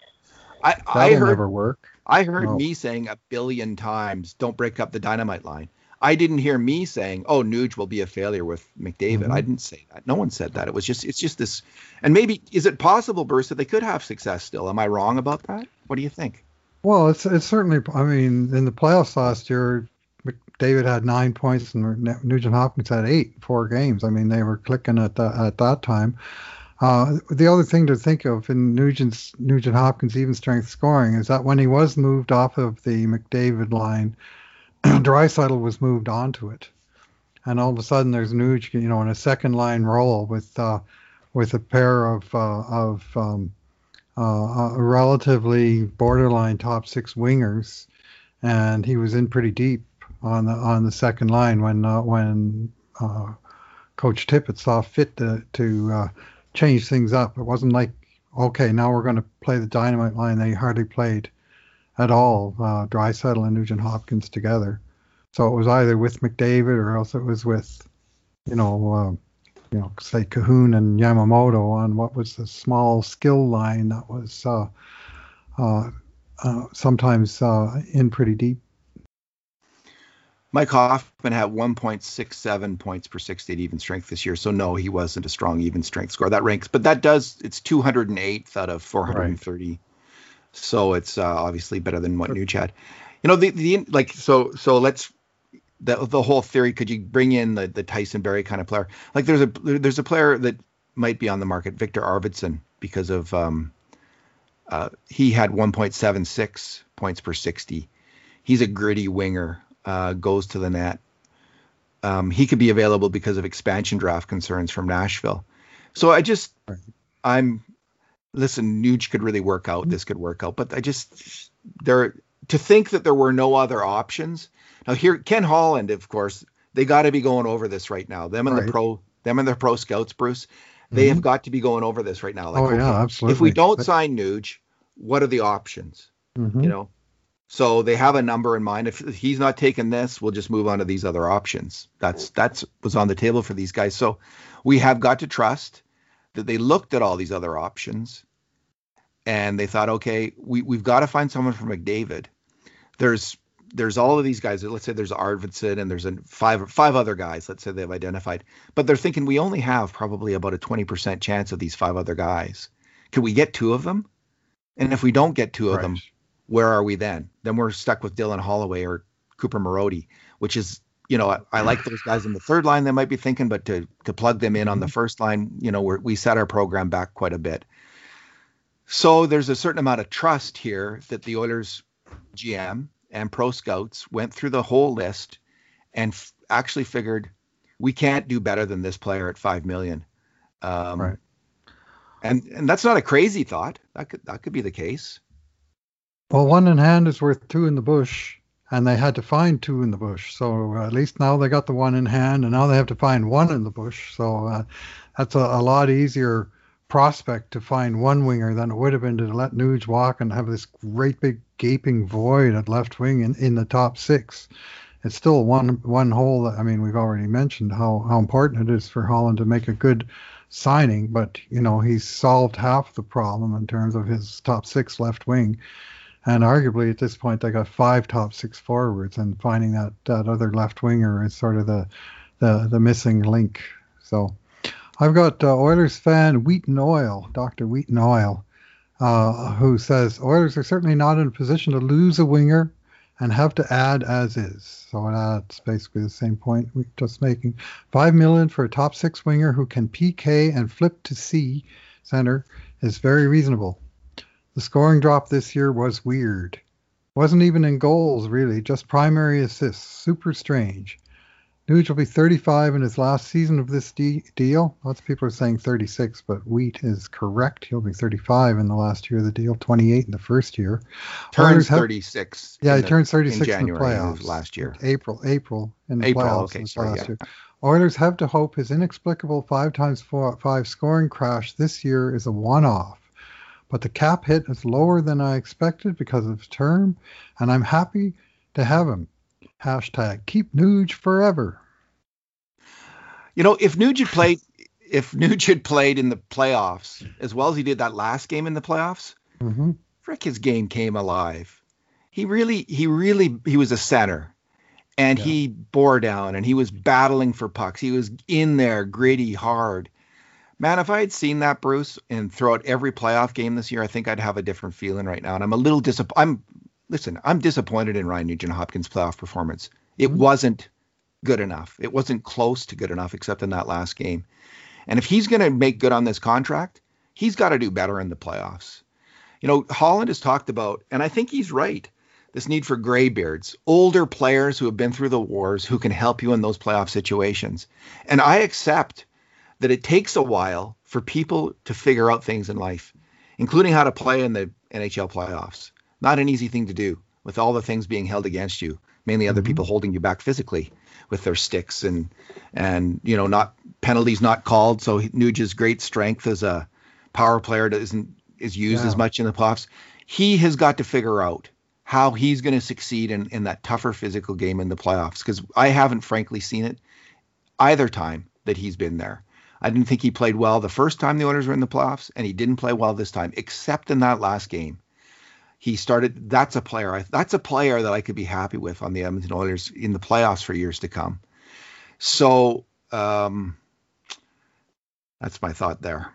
I I heard never work. I heard no. me saying a billion times, "Don't break up the dynamite line." I didn't hear me saying, "Oh, Nuge will be a failure with McDavid." Mm-hmm. I didn't say that. No one said that. It was just it's just this. And maybe is it possible, Bruce, that they could have success still? Am I wrong about that? What do you think? Well, it's it's certainly. I mean, in the playoffs last year, McDavid had nine points and Nugent Hopkins had eight, four games. I mean, they were clicking at that at that time. Uh, the other thing to think of in Nugent's Nugent Hopkins even strength scoring is that when he was moved off of the McDavid line, [CLEARS THROAT] Draisaitl was moved onto it, and all of a sudden there's Nugent, you know, in a second line role with uh, with a pair of uh, of um, uh, relatively borderline top six wingers, and he was in pretty deep on the on the second line when uh, when uh, Coach Tippett saw fit to to uh, change things up. It wasn't like okay, now we're going to play the dynamite line. They hardly played at all, uh, Draisaitl and Nugent Hopkins together. So it was either with McDavid or else it was with, you know, uh, you know, say Kahun and Yamamoto on what was the small skill line that was uh, uh, uh, sometimes uh, in pretty deep. Mike Hoffman had 1.67 points per 60 at even strength this year, so no, he wasn't a strong even strength score. That ranks, but that does it's 208th out of 430, right. So it's uh, obviously better than what Nuge had. You know, the the like so so let's the the whole theory. Could you bring in the the Tyson Barrie kind of player? Like there's a there's a player that might be on the market, Victor Arvidsson, because of um, uh, he had 1.76 points per 60. He's a gritty winger, uh, goes to the net. Um, he could be available because of expansion draft concerns from Nashville. So I just, I'm, listen, Nuge could really work out. This could work out, but I just, there, to think that there were no other options now here, Ken Holland, of course, they got to be going over this right now. Them and right. the pro, them and the pro scouts, Bruce, they mm-hmm. have got to be going over this right now. Like, oh okay, yeah, absolutely. If we don't sign Nuge, what are the options? Mm-hmm. You know, so they have a number in mind. If he's not taking this, we'll just move on to these other options. That's that's was on the table for these guys. So we have got to trust that they looked at all these other options and they thought, okay, we, we've got to find someone for McDavid. There's there's all of these guys. Let's say there's Arvidsson and there's a five five other guys. Let's say they've identified, but they're thinking we only have probably about a 20% chance of these five other guys. Can we get two of them? And if we don't get two of right. them, where are we then? Then we're stuck with Dylan Holloway or Cooper Marody, which is you know I, I like those guys in the third line. They might be thinking, but to to plug them in on the mm-hmm. first line, you know we set our program back quite a bit. So there's a certain amount of trust here that the Oilers GM and pro scouts went through the whole list and f- actually figured we can't do better than this player at five million. Um, right. And and that's not a crazy thought. That could that could be the case. Well, one in hand is worth two in the bush, and they had to find two in the bush. So uh, at least now they got the one in hand, and now they have to find one in the bush. So uh, that's a, a, lot easier prospect to find one winger than it would have been to let Nuge walk and have this great big gaping void at left wing in, in the top six. It's still one one hole. That, I mean, we've already mentioned how how important it is for Holland to make a good signing, but you know he's solved half the problem in terms of his top six left wing, and arguably at this point they got five top six forwards, and finding that that other left winger is sort of the the the missing link. So I've got uh, Oilers fan Wheaton Oil, Doctor Wheaton Oil, uh, who says Oilers are certainly not in a position to lose a winger and have to add as is. So that's basically the same point we're just making. Five million for a top six winger who can PK and flip to C center is very reasonable. The scoring drop this year was weird. Wasn't even in goals really, just primary assists. Super strange. Nuge will be 35 in his last season of this de- deal. Lots of people are saying 36, but Wheat is correct. He'll be 35 in the last year of the deal, 28 in the first year. Turns have, 36. Yeah, he the, turns 36 in, January in the playoffs last year. April, April in the April, playoffs okay, sorry, last yeah. year. Oilers have to hope his inexplicable five times four, five scoring crash this year is a one-off. But the cap hit is lower than I expected because of his term, and I'm happy to have him. Hashtag keep Nuge forever. You know, if Nuge had played, if Nuge had played in the playoffs as well as he did that last game in the playoffs, mm-hmm. frick, his game came alive. He really, he really, he was a center, and yeah. he bore down, and he was battling for pucks. He was in there, gritty, hard. Man, if I had seen that Bruce and throughout every playoff game this year, I think I'd have a different feeling right now. And I'm a little disappointed. I'm listen, I'm disappointed in Ryan Nugent Hopkins' playoff performance. It mm-hmm. wasn't good enough. It wasn't close to good enough, except in that last game. And if he's going to make good on this contract, he's got to do better in the playoffs. You know, Holland has talked about, and I think he's right, this need for graybeards, older players who have been through the wars who can help you in those playoff situations. And I accept that it takes a while for people to figure out things in life, including how to play in the NHL playoffs. Not an easy thing to do with all the things being held against you, mainly other mm-hmm. people holding you back physically with their sticks and and you know not penalties not called. So Nuge's great strength as a power player isn't is used yeah. as much in the playoffs. He has got to figure out how he's going to succeed in, in that tougher physical game in the playoffs because I haven't frankly seen it either time that he's been there. I didn't think he played well the first time the Oilers were in the playoffs, and he didn't play well this time, except in that last game. He started. That's a player. That's a player that I could be happy with on the Edmonton Oilers in the playoffs for years to come. So um, that's my thought there.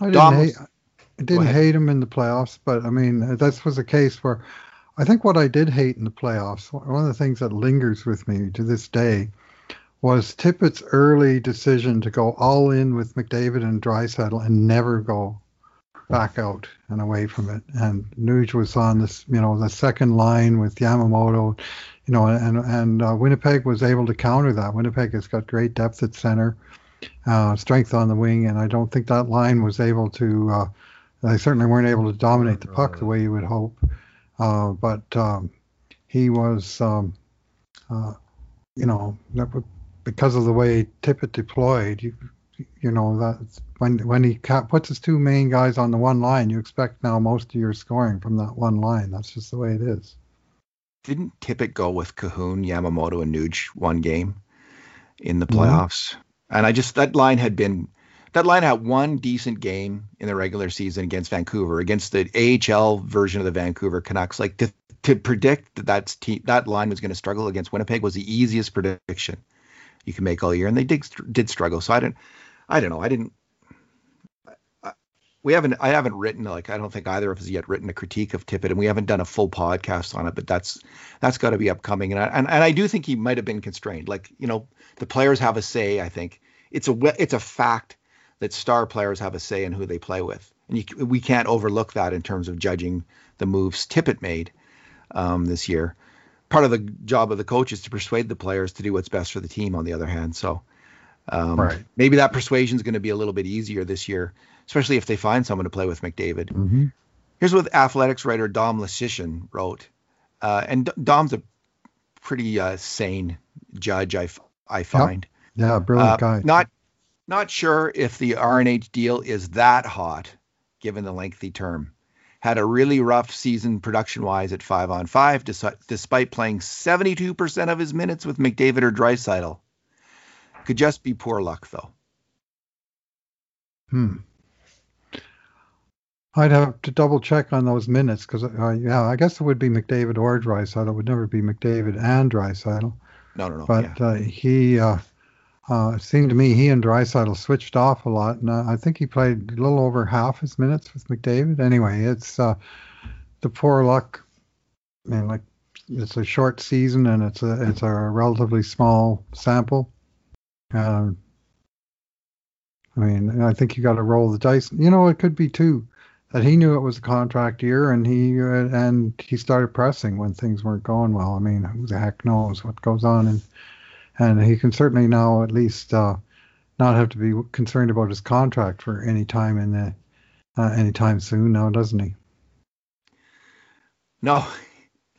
I didn't, hate, I didn't hate him in the playoffs, but I mean this was a case where I think what I did hate in the playoffs, one of the things that lingers with me to this day, was Tippett's early decision to go all in with McDavid and Draisaitl and never go back out and away from it. And Nuge was on this, you know, the second line with Yamamoto, you know, and and uh, Winnipeg was able to counter that. Winnipeg has got great depth at center, uh, strength on the wing, and I don't think that line was able to. Uh, they certainly weren't able to dominate the puck the way you would hope. Uh, but um, he was, um, uh, you know, because of the way Tippett deployed, you you know that when when he puts his two main guys on the one line, you expect now most of your scoring from that one line. That's just the way it is. Didn't Tippett go with Kahun, Yamamoto, and Nuge one game in the playoffs? Mm-hmm. And I just that line had been that line had one decent game in the regular season against Vancouver, against the AHL version of the Vancouver Canucks. Like to, to predict that that's te- that line was going to struggle against Winnipeg was the easiest prediction you can make all year, and they did did struggle. So I didn't, I don't know, I didn't. We haven't. I haven't written like I don't think either of us yet written a critique of Tippett, and we haven't done a full podcast on it. But that's that's got to be upcoming, and I, and and I do think he might have been constrained. Like you know, the players have a say. I think it's a it's a fact that star players have a say in who they play with, and you, we can't overlook that in terms of judging the moves Tippett made um, this year. Part of the job of the coach is to persuade the players to do what's best for the team. On the other hand, so um, right. maybe that persuasion is going to be a little bit easier this year, especially if they find someone to play with McDavid. Mm-hmm. Here's what athletics writer Dom Luszczyszyn wrote, uh, and Dom's a pretty uh, sane judge. I I find. Yep. Yeah, brilliant uh, guy. Not not sure if the RNH deal is that hot, given the lengthy term. Had a really rough season production wise at five on five, despite playing 72% of his minutes with McDavid or Draisaitl. Could just be poor luck, though. Hmm. I'd have to double check on those minutes because, uh, yeah, I guess it would be McDavid or Draisaitl. It would never be McDavid and Draisaitl. No, no, no. But yeah. uh, he, uh, uh, it seemed to me he and Draisaitl switched off a lot, and uh, I think he played a little over half his minutes with McDavid. Anyway, it's uh, the poor luck. I mean, like it's a short season and it's a it's a relatively small sample. Um, I mean, I think you got to roll the dice. You know, it could be too that he knew it was a contract year and he uh, and he started pressing when things weren't going well. I mean, who the heck knows what goes on and and he can certainly now at least uh, not have to be concerned about his contract for any time in the uh, anytime soon now, doesn't he? No,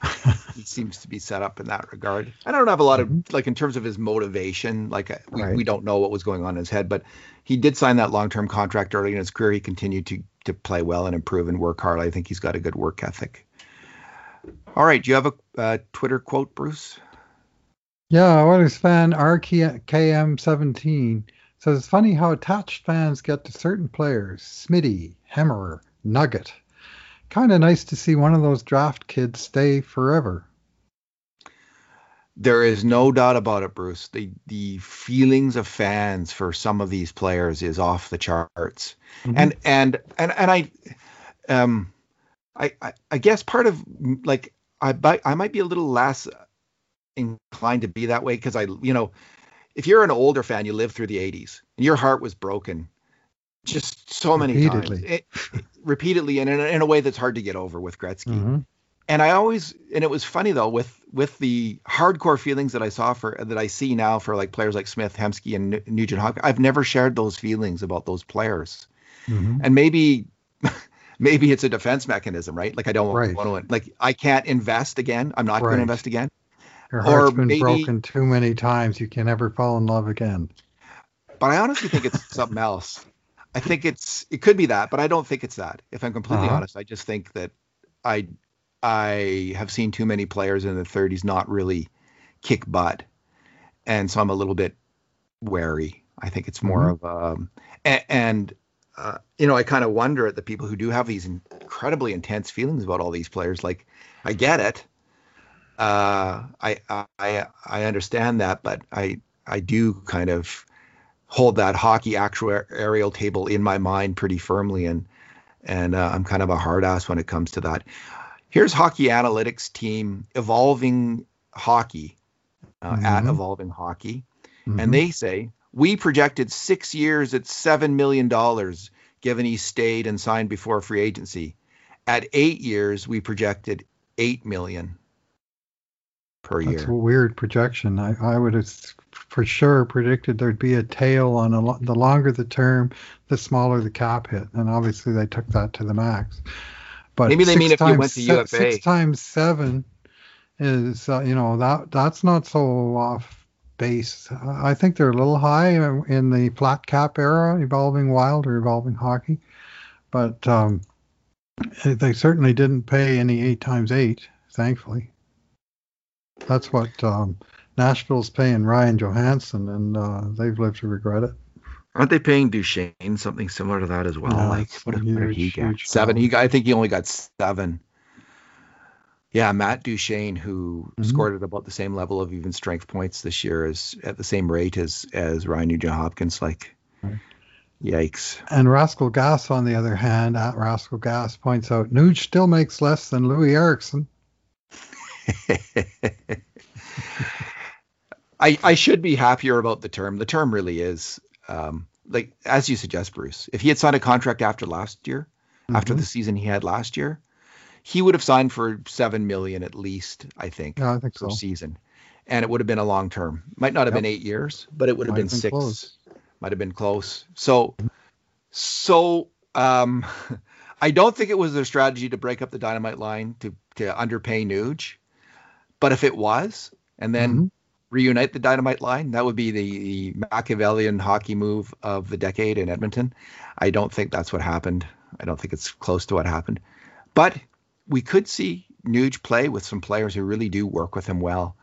[LAUGHS] he seems to be set up in that regard. I don't have a lot of mm-hmm. like in terms of his motivation. Like uh, we, right. we don't know what was going on in his head, but he did sign that long-term contract early in his career. He continued to to play well and improve and work hard. I think he's got a good work ethic. All right, do you have a uh, Twitter quote, Bruce? Yeah, Oilers fan RKM17 says it's funny how attached fans get to certain players. Smitty, Hammerer, Nugget kind of nice to see one of those draft kids stay forever. There is no doubt about it, Bruce. The the feelings of fans for some of these players is off the charts, mm-hmm. and and and and I, um, I, I I guess part of like I I might be a little less inclined to be that way because I you know if you're an older fan, you lived through the '80s and your heart was broken just so many repeatedly. times, it, it, repeatedly, and in a, in a, way that's hard to get over with Gretzky. Mm-hmm. And I always, and it was funny though, with with the hardcore feelings that I saw for that I see now for like players like Smith, Hemsky, and Nugent Hopkins. I've never shared those feelings about those players, mm-hmm. and maybe. [LAUGHS] maybe it's a defense mechanism, right? Like I don't right. want to, like I can't invest again. I'm not right. going to invest again. Your heart's or been maybe, broken too many times. You can never fall in love again. But I honestly think it's [LAUGHS] something else. I think it's it could be that, but I don't think it's that. If I'm completely uh-huh. honest, I just think that I I have seen too many players in the 30s not really kick butt, and so I'm a little bit wary. I think it's more mm-hmm. of um and, and uh, you know I kind of wonder at the people who do have these incredibly intense feelings about all these players. Like I get it, uh, I I I understand that, but I I do kind of hold that hockey actuarial table in my mind pretty firmly, and and uh, I'm kind of a hard ass when it comes to that. Here's Hockey Analytics team evolving hockey uh, mm-hmm. at evolving hockey, mm-hmm. and they say we projected six years at seven million dollars, given he stayed and signed before free agency. At eight years, we projected eight million per That's year. That's a weird projection. I, I would have for sure predicted there'd be a tail on a, the longer the term, the smaller the cap hit, and obviously they took that to the max. But maybe they mean if you went to UFA, six times seven is uh, you know that that's not so off base. I think they're a little high in the flat cap era, evolving wild or evolving hockey, but um, they certainly didn't pay any eight times eight, thankfully. That's what um, Nashville's paying Ryan Johansen, and uh, they've lived to regret it. Aren't they paying Duchene something similar to that as well? No, like what, huge, what did he get? Seven. He got, I think he only got seven. Yeah, Matt Duchene, who mm-hmm. scored at about the same level of even strength points this year, is at the same rate as as Ryan Nugent Hopkins. Like, right. yikes. And Rascal Gas, on the other hand, at Rascal Gas points out, Nuge still makes less than Loui Eriksson. [LAUGHS] I, I should be happier about the term. The term really is um, like as you suggest, Bruce, if he had signed a contract after last year, mm-hmm. after the season he had last year, he would have signed for seven million at least, I think, yeah, I think per so. season, and it would have been a long term. Might not have yep. been eight years, but it would have been, been, six. Close. Might have been close. So, so um, [LAUGHS] I don't think it was their strategy to break up the dynamite line to to underpay Nuge, but if it was, and then mm-hmm. Reunite the dynamite line, that would be the, the Machiavellian hockey move of the decade in Edmonton. I don't think that's what happened. I don't think it's close to what happened, but we could see Nuge play with some players who really do work with him well.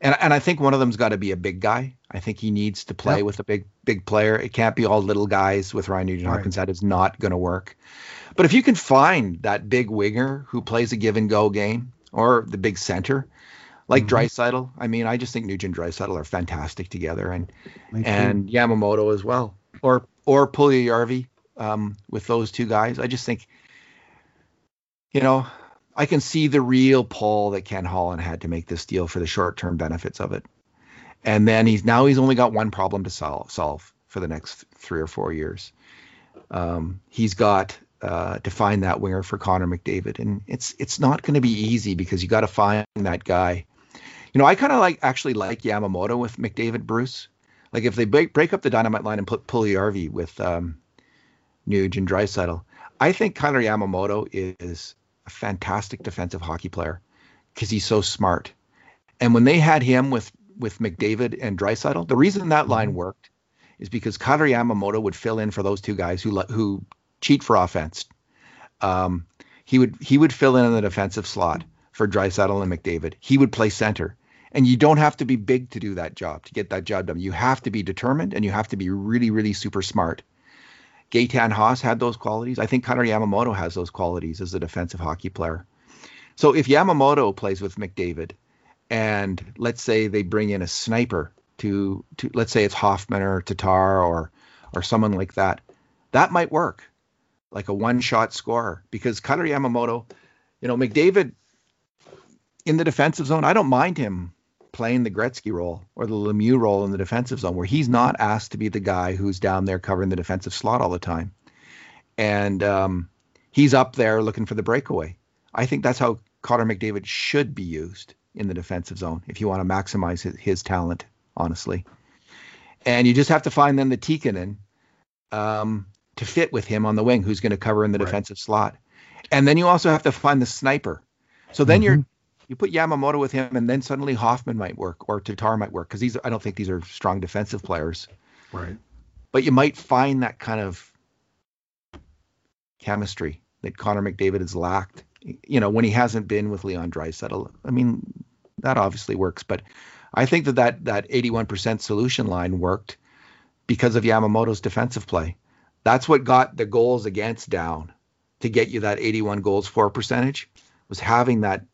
And, and I think one of them's got to be a big guy. I think he needs to play yep. with a big big player. It can't be all little guys with Ryan Nugent Hopkins. Right. That is not going to work. But if you can find that big winger who plays a give and go game, or the big center, like mm-hmm. Draisaitl, I mean, I just think Nugent and Draisaitl are fantastic together, and and Yamamoto as well, or or Puljujarvi um, with those two guys. I just think, you know, I can see the real pull that Ken Holland had to make this deal for the short term benefits of it. And then he's now he's only got one problem to solve solve for the next three or four years. Um, he's got uh, to find that winger for Connor McDavid, and it's it's not going to be easy because you got to find that guy. You know, I kind of like actually like Yamamoto with McDavid Bruce. Like if they break, break up the dynamite line and put Puljujarvi with um, Nuge and Draisaitl, I think Kailer Yamamoto is a fantastic defensive hockey player because he's so smart. And when they had him with with McDavid and Draisaitl, the reason that line mm-hmm. worked is because Kailer Yamamoto would fill in for those two guys who who cheat for offense. Um, he would he would fill in in the defensive slot for Draisaitl and McDavid. He would play center. And you don't have to be big to do that job, to get that job done. You have to be determined and you have to be really, really super smart. Gaetan Haas had those qualities. I think Kailer Yamamoto has those qualities as a defensive hockey player. So if Yamamoto plays with McDavid, and let's say they bring in a sniper to to let's say it's Hoffman or Tatar or or someone like that, that might work, like a one-shot scorer. Because Kailer Yamamoto, you know, McDavid in the defensive zone, I don't mind him playing the Gretzky role or the Lemieux role in the defensive zone, where he's not asked to be the guy who's down there covering the defensive slot all the time, and um, he's up there looking for the breakaway. I think that's how Connor McDavid should be used in the defensive zone if you want to maximize his, his talent, honestly. And you just have to find then the Tikkanen um, to fit with him on the wing, who's going to cover in the right. defensive slot. And then you also have to find the sniper. So then mm-hmm. you're you put Yamamoto with him, and then suddenly Hoffman might work or Tatar might work because these I don't think these are strong defensive players. Right. But you might find that kind of chemistry that Connor McDavid has lacked. You know, when he hasn't been with Leon Draisaitl. I mean, that obviously works, but I think that that that 81% solution line worked because of Yamamoto's defensive play. That's what got the goals against down to get you that 81 goals for percentage was having that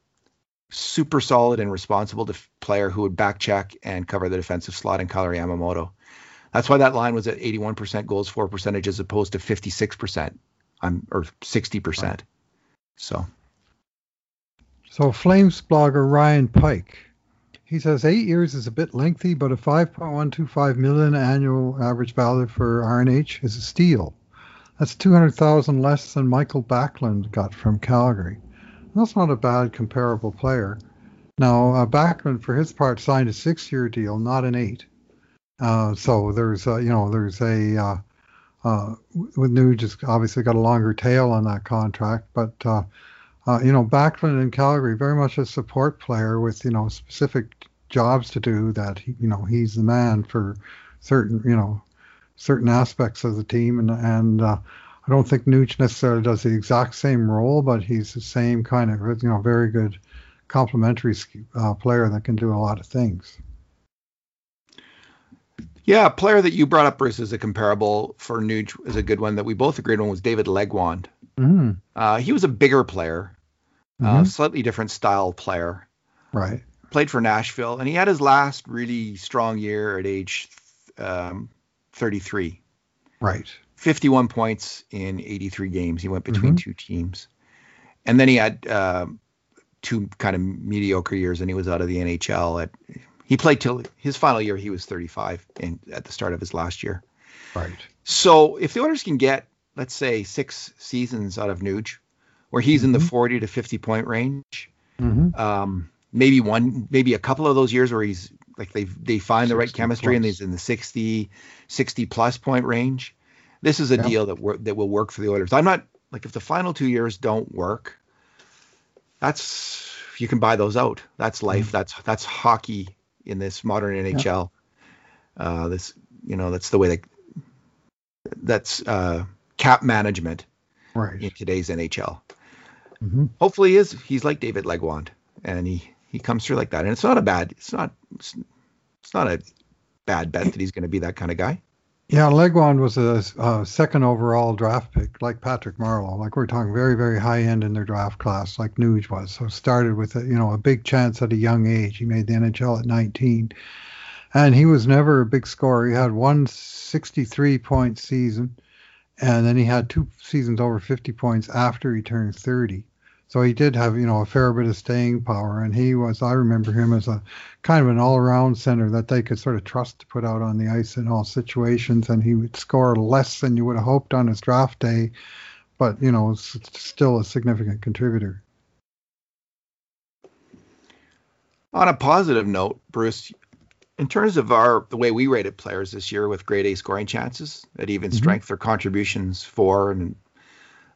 super solid and responsible def- player who would back check and cover the defensive slot in Kailer Yamamoto. That's why that line was at 81% goals for percentage as opposed to 56% um, or 60%. Right. So. So Flames blogger Ryan Pike, he says eight years is a bit lengthy, but a 5.125 million annual average value for RNH is a steal. That's 200,000 less than Mikael Backlund got from Calgary. That's not a bad comparable player. Now, uh, Backlund, for his part, signed a six-year deal, not an eight. Uh, so there's, you know, there's a uh, uh, with Nuge has obviously got a longer tail on that contract, but uh, uh, you know, Backlund in Calgary very much a support player with you know specific jobs to do. That he, you know he's the man for certain you know certain aspects of the team, and and uh, I don't think Nuge necessarily does the exact same role, but he's the same kind of you know very good complementary uh, player that can do a lot of things. Yeah, a player that you brought up, Bruce, as a comparable for Nuge is a good one that we both agreed on was David Legwand. Mm. Uh, he was a bigger player, uh, mm-hmm. uh, slightly different style player. Right. Played for Nashville, and he had his last really strong year at age um, 33. Right. 51 points in 83 games. He went between mm-hmm. two teams. And then he had uh, two kind of mediocre years and he was out of the NHL at he played till his final year he was 35 in, at the start of his last year. Right. So if the Oilers can get, let's say, six seasons out of Nuge, where he's mm-hmm. in the mm-hmm. 40 to 50 point range, mm-hmm. um, maybe one, maybe a couple of those years where he's like they they find the right chemistry plus. and he's in the 60, 60 plus point range. This is a deal that wor- that will work for the Oilers. I'm not like if the final two years don't work, that's you can buy those out. That's life. Mm-hmm. That's that's hockey in this modern NHL. Yeah. Uh, this you know that's the way that that's uh, cap management right. in today's NHL. Mm-hmm. Hopefully, he is he's like David Legwand and he he comes through like that. And it's not a bad. It's not. It's, it's not a bad bet that he's going to be that kind of guy. Yeah, Legwand was a, a, second overall draft pick, like Patrick Marleau. Like we're talking very, very high end in their draft class, like Nuge was. So started with a, you know a big chance at a young age. He made the NHL at 19, and he was never a big scorer. He had one 63 point season, and then he had two seasons over 50 points after he turned 30. So he did have, you know, a fair bit of staying power, and he was. I remember him as a kind of an all-around center that they could sort of trust to put out on the ice in all situations, and he would score less than you would have hoped on his draft day, but you know, still a significant contributor. On a positive note, Bruce, in terms of our the way we rated players this year with grade A scoring chances at even mm-hmm. strength, their contributions for and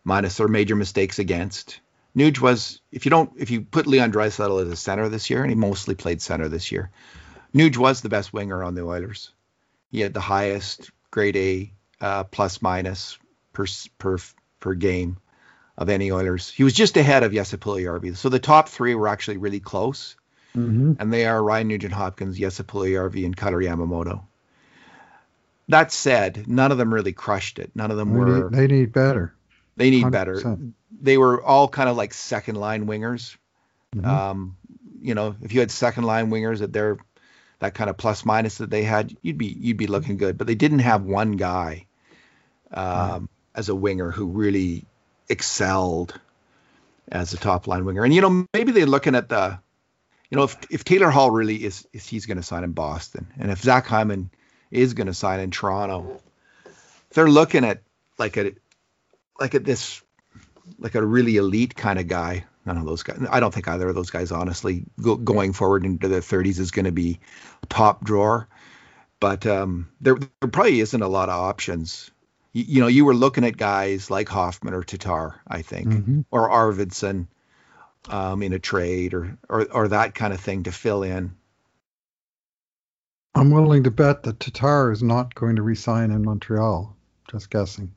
minus their major mistakes against Nuge was if you don't if you put Leon Draisaitl as a center this year, and he mostly played center this year, Nuge was the best winger on the Oilers. He had the highest grade A uh, plus minus per per per game of any Oilers. He was just ahead of Jesse Puljujarvi. So the top three were actually really close, mm-hmm. and they are Ryan Nugent Hopkins, Jesse Puljujarvi, and Kailer Yamamoto. That said, none of them really crushed it. None of them they were. Need, they need better. They need 100%. better they were all kind of like second line wingers. Mm-hmm. Um, you know, if you had second line wingers at their that kind of plus minus that they had, you'd be you'd be looking good. But they didn't have one guy um, right. as a winger who really excelled as a top line winger. And you know, maybe they're looking at the, you know, if if Taylor Hall really is, is he's going to sign in Boston, and if Zach Hyman is going to sign in Toronto, they're looking at like a like at this like a really elite kind of guy. None of those guys. I don't think either of those guys, honestly, go, going forward into their 30s is going to be top drawer. But um, there, there probably isn't a lot of options. You, you, know, you were looking at guys like Hoffman or Tatar, I think, mm-hmm. or Arvidsson um, in a trade or, or or that kind of thing to fill in. I'm willing to bet that Tatar is not going to resign in Montreal. Just guessing.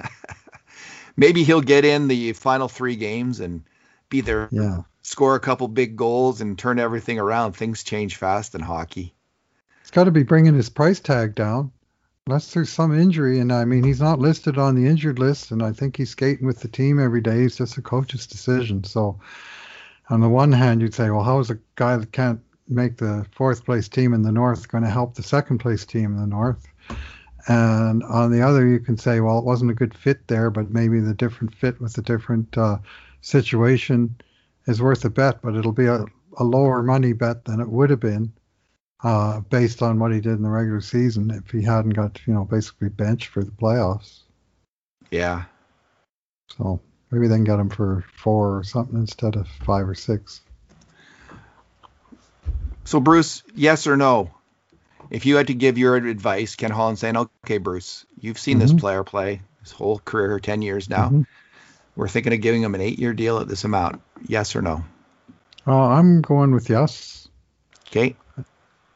[LAUGHS] maybe he'll get in the final three games and be there, yeah. score a couple big goals and turn everything around. Things change fast in hockey. He's got to be bringing his price tag down. Unless there's some injury, and I mean, he's not listed on the injured list, and I think he's skating with the team every day. It's just a coach's decision. So, on the one hand, you'd say, well, how is a guy that can't make the fourth place team in the North going to help the second place team in the North? And on the other, you can say, well, it wasn't a good fit there, but maybe the different fit with the different uh, situation is worth a bet, but it'll be a, a, lower money bet than it would have been uh, based on what he did in the regular season if he hadn't got, you know, basically benched for the playoffs. Yeah. So maybe they can get him for four or something instead of five or six. So, Bruce, yes or no? If you had to give your advice, Ken Holland saying, okay, Bruce, you've seen mm-hmm. this player play his whole career, 10 years now. Mm-hmm. We're thinking of giving him an eight year deal at this amount. Yes or no? Uh, I'm going with yes. Okay.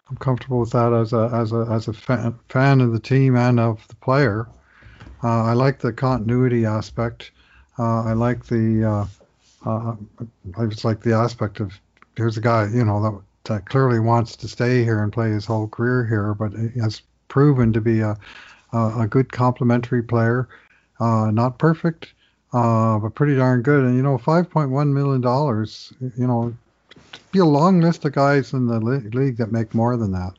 I'm comfortable with that as a as a as a fan, fan of the team and of the player. Uh, I like the continuity aspect. Uh, I like the uh, uh, I just like the aspect of here's a guy you know that uh, clearly wants to stay here and play his whole career here, but has proven to be a a, a good complementary player. Uh, not perfect, uh, but pretty darn good. And you know, 5.1 million dollars. You know, be a long list of guys in the league that make more than that.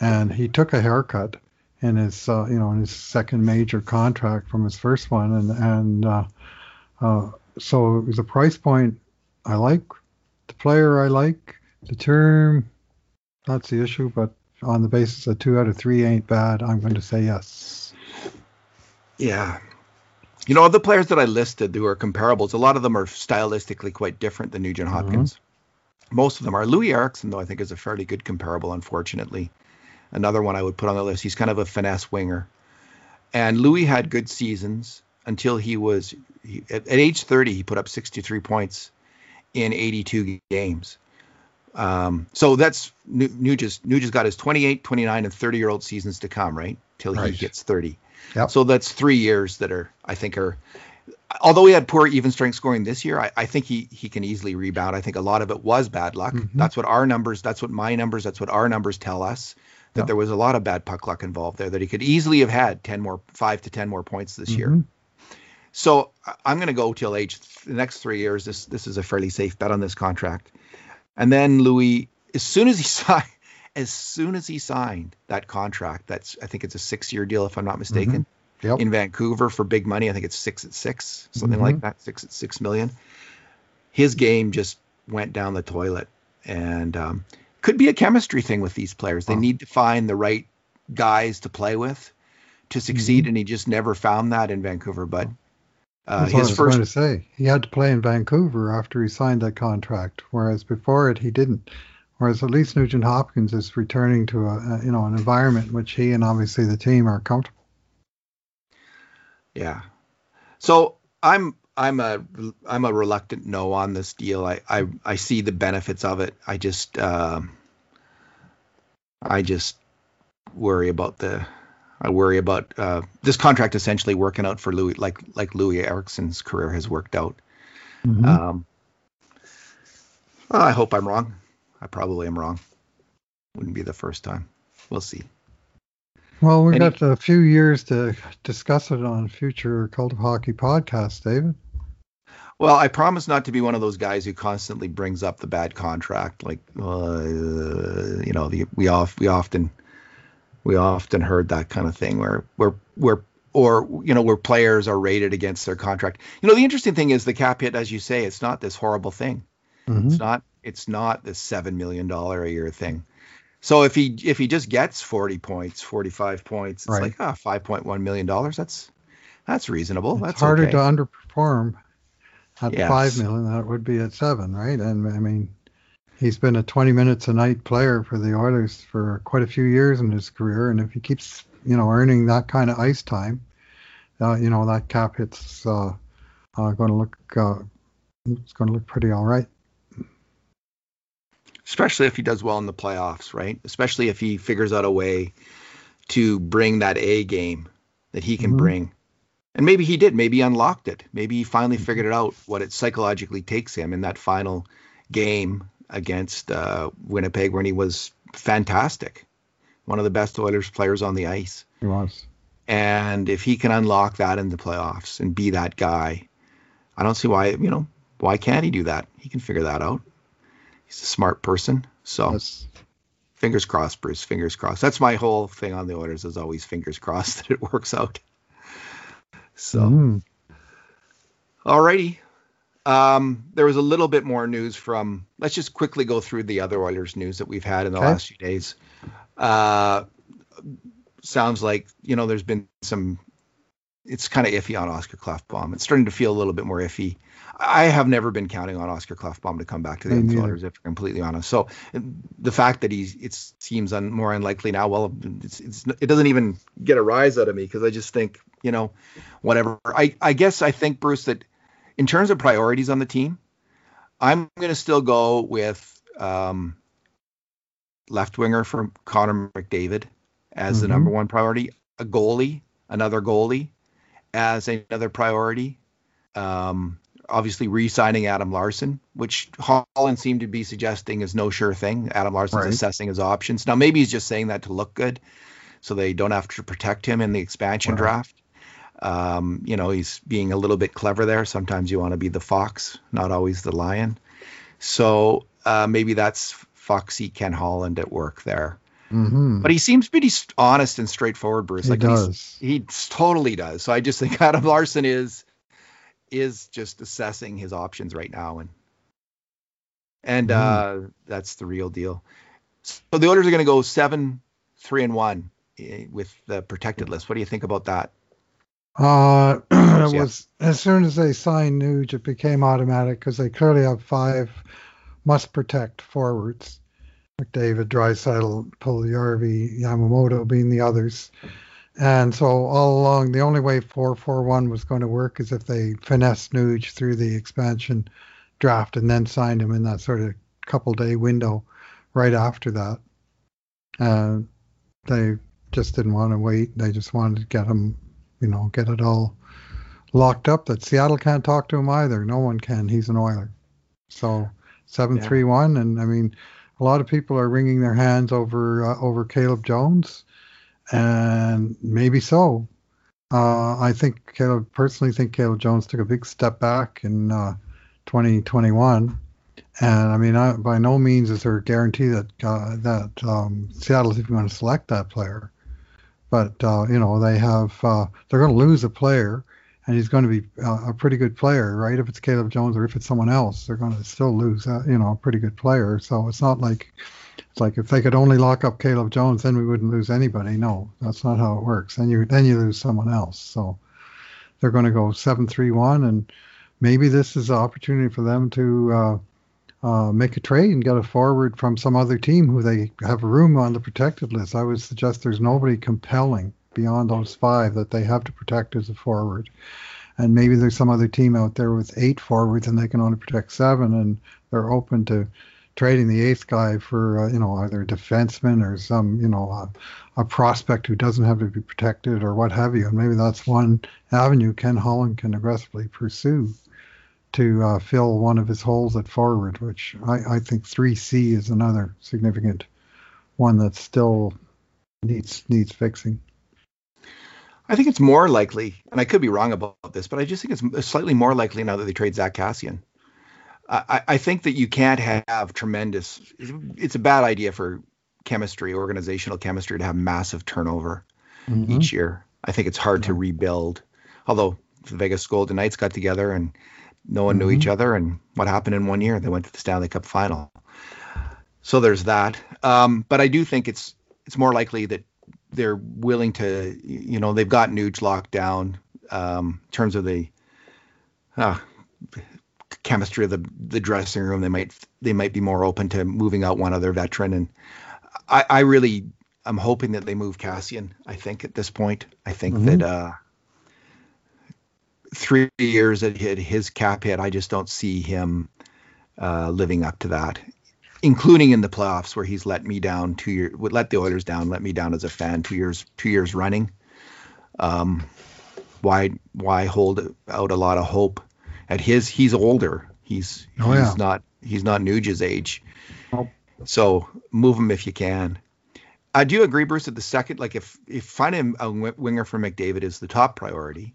And he took a haircut in his uh, you know in his second major contract from his first one, and and uh, uh, so the price point I like, the player I like, the term, that's the issue, but on the basis that two out of three ain't bad, I'm going to say yes. Yeah. You know, the players that I listed who are comparables, a lot of them are stylistically quite different than Nugent mm-hmm. Hopkins. Mm-hmm. Most of them are. Loui Eriksson, though, I think is a fairly good comparable, unfortunately. Another one I would put on the list. He's kind of a finesse winger. And Loui had good seasons until he was, he, at, at, age 30, he put up 63 points in 82 games. Um, so that's Nugent's, Nugent's got his 28, 29, and 30 year old seasons to come, right? Till right. he gets 30. Yep. So that's three years that are, I think, are. Although he had poor even strength scoring this year, I, I think he he can easily rebound. I think a lot of it was bad luck. Mm-hmm. That's what our numbers, that's what my numbers, that's what our numbers tell us. That yep. there was a lot of bad puck luck involved there. That he could easily have had ten more, five to ten more points this mm-hmm. year. So I'm going to go till age the next three years. This this is a fairly safe bet on this contract. And then Loui, as soon as he [LAUGHS] signed, as soon as he signed that contract, that's I think it's a six year deal if I'm not mistaken. Mm-hmm. Yep. In Vancouver for big money, I think it's six at six, something mm-hmm. like that, six at six million. His game just went down the toilet, and um, could be a chemistry thing with these players. They oh. need to find the right guys to play with to succeed, mm-hmm. and he just never found that in Vancouver. But uh, That's what I was first... going to say. He had to play in Vancouver after he signed that contract, whereas before it he didn't. Whereas at least Nugent Hopkins is returning to a, a you know an environment in which he and obviously the team are comfortable. Yeah. So I'm I'm a I'm a reluctant no on this deal. I I, I see the benefits of it. I just uh, I just worry about the I worry about uh, this contract essentially working out for Loui, like like Loui Eriksson's career has worked out. Mm-hmm. Um, I hope I'm wrong. I probably am wrong. Wouldn't be the first time. We'll see. Well, we've Any, got a few years to discuss it on future Cult of Hockey podcasts, David. Well, I promise not to be one of those guys who constantly brings up the bad contract. Like, uh, you know, the, we off we often we often heard that kind of thing where where where or you know where players are rated against their contract. You know, the interesting thing is the cap hit, as you say, it's not this horrible thing. Mm-hmm. It's not it's not this seven million dollar a year thing. So if he if he just gets forty points, forty five points, it's right. like ah five point one million dollars. That's that's reasonable. It's that's harder okay. to underperform at yes. five million than it would be at seven, right? And I mean, he's been a twenty minutes a night player for the Oilers for quite a few years in his career, and if he keeps you know earning that kind of ice time, uh, you know that cap hit's uh, uh, going to look uh, it's going to look pretty all right especially if he does well in the playoffs, right? Especially if he figures out a way to bring that A game that he can mm-hmm. bring. And maybe he did. Maybe he unlocked it. Maybe he finally mm-hmm. figured it out what it psychologically takes him in that final game against uh, Winnipeg when he was fantastic. One of the best Oilers players on the ice. He was. And if he can unlock that in the playoffs and be that guy, I don't see why, you know, why can't he do that? He can figure that out he's a smart person. So yes. fingers crossed, Bruce. Fingers crossed. That's my whole thing on the Oilers is always fingers crossed [LAUGHS] that it works out. So, mm. alrighty. Um, there was a little bit more news from. Let's just quickly go through the other Oilers news that we've had in the okay. last few days. Uh, sounds like you know there's been some. It's kind of iffy on Oscar Klefbom. It's starting to feel a little bit more iffy. I have never been counting on Oscar Klefbom to come back to the Oilers, if I'm completely honest. So the fact that he's it seems un, more unlikely now. Well, it's, it's, it doesn't even get a rise out of me because I just think you know, whatever. I I guess I think Bruce that in terms of priorities on the team, I'm going to still go with um, left winger from Connor McDavid as mm-hmm. the number one priority. A goalie, another goalie, as another priority. Um, obviously re-signing Adam Larsson, which Holland seemed to be suggesting is no sure thing. Adam Larsson's right. assessing his options. Now maybe he's just saying that to look good, so they don't have to protect him in the expansion draft. Um, you know, he's being a little bit clever there. Sometimes you want to be the fox, not always the lion. So uh, maybe that's foxy Ken Holland at work there. Mm-hmm. But he seems pretty honest and straightforward, Bruce. He like does. He totally does. So I just think [LAUGHS] Adam Larsson is is just assessing his options right now, and and mm. uh, that's the real deal. So the Oilers are going to go seven three and one eh, with the protected list. What do you think about that? Uh, [CLEARS THROAT] it yeah. was as soon as they signed Nuge, it became automatic because they clearly have five must protect forwards. McDavid, Draisaitl, Puljujarvi, Yamamoto being the others. And so all along, the only way 441 was going to work is if they finessed Nuge through the expansion draft and then signed him in that sort of couple day window right after that. And they just didn't want to wait. They just wanted to get him, you know, get it all locked up. That Seattle can't talk to him either. No one can. He's an Oiler. So seven three one, and I mean, a lot of people are wringing their hands over uh, over Caleb Jones, and maybe so. Uh, I think Caleb personally think Caleb Jones took a big step back in uh, 2021, and I mean, I, by no means is there a guarantee that uh, that um, Seattle is even going to select that player. But uh, you know, they have uh, they're going to lose a player, and he's going to be uh, a pretty good player, right? If it's Caleb Jones or if it's someone else, they're going to still lose, uh, you know, a pretty good player. So it's not like it's like if they could only lock up Caleb Jones, then we wouldn't lose anybody. No, that's not how it works. Then you then you lose someone else. So they're going to go seven three one, and maybe this is an opportunity for them to. Uh, make a trade and get a forward from some other team who they have room on the protected list. I would suggest there's nobody compelling beyond those five that they have to protect as a forward. And maybe there's some other team out there with eight forwards and they can only protect seven, and they're open to trading the eighth guy for uh, you know either a defenseman or some you know a, prospect who doesn't have to be protected or what have you. And maybe that's one avenue Ken Holland can aggressively pursue to uh, fill one of his holes at forward, which I, I think 3C is another significant one that still needs needs fixing. I think it's more likely, and I could be wrong about this, but I just think it's slightly more likely now that they trade Zack Kassian. I, I think that you can't have tremendous. It's a bad idea for chemistry, organizational chemistry, to have massive turnover mm-hmm. each year. I think it's hard yeah. to rebuild. Although the Vegas Golden Knights got together and no one mm-hmm. knew each mm-hmm. other, and what happened in one year? They went to the Stanley Cup final. So there's that. Um, but I do think it's it's more likely that they're willing to, you know, they've got Nuge locked down um, in terms of the uh, chemistry of the the dressing room. They might they might be more open to moving out one other veteran, and I, I really I'm hoping that they move Kassian. I think at this point, I think mm-hmm. that uh, three years that hit his cap hit, I just don't see him uh, living up to that including in the playoffs where he's let me down two years, let the Oilers down, let me down as a fan two years, two years running. Um, why, why hold out a lot of hope at his? He's older. He's oh, he's yeah. not he's not Nuge's age. Oh. So move him if you can. I do agree, Bruce. That the second, like if if finding a winger for McDavid is the top priority,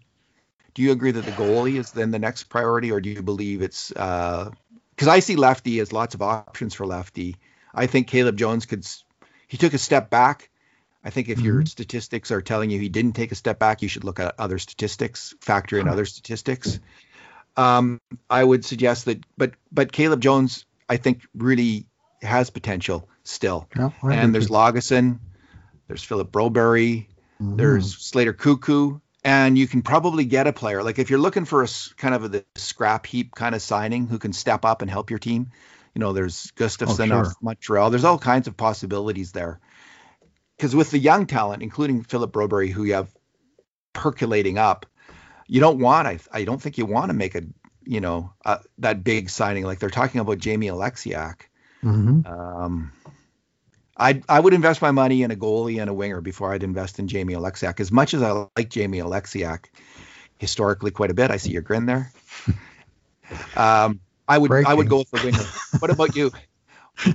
do you agree that the goalie is then the next priority, or do you believe it's uh, because I see lefty as lots of options for lefty. I think Caleb Jones could. He took a step back. I think if mm-hmm. your statistics are telling you he didn't take a step back, you should look at other statistics, factor in other statistics. Um, I would suggest that, but but Caleb Jones, I think, really has potential still. Yeah, and there's Lagesson, there's Philip Broberg, mm-hmm. there's Slater Koekkoek, and you can probably get a player like if you're looking for a kind of a the scrap heap kind of signing who can step up and help your team. You know, there's Gustafsson oh, sure. Montreal. There's all kinds of possibilities there. Because with the young talent, including Philip Broberg, who you have percolating up, you don't want. I I don't think you want to make a you know uh, that big signing like they're talking about Jamie Oleksiak. Mm-hmm. Um, I I would invest my money in a goalie and a winger before I'd invest in Jamie Oleksiak. As much as I like Jamie Oleksiak historically quite a bit, I see your grin there. [LAUGHS] Um, I would Breaking. I would go with the winger. what about you?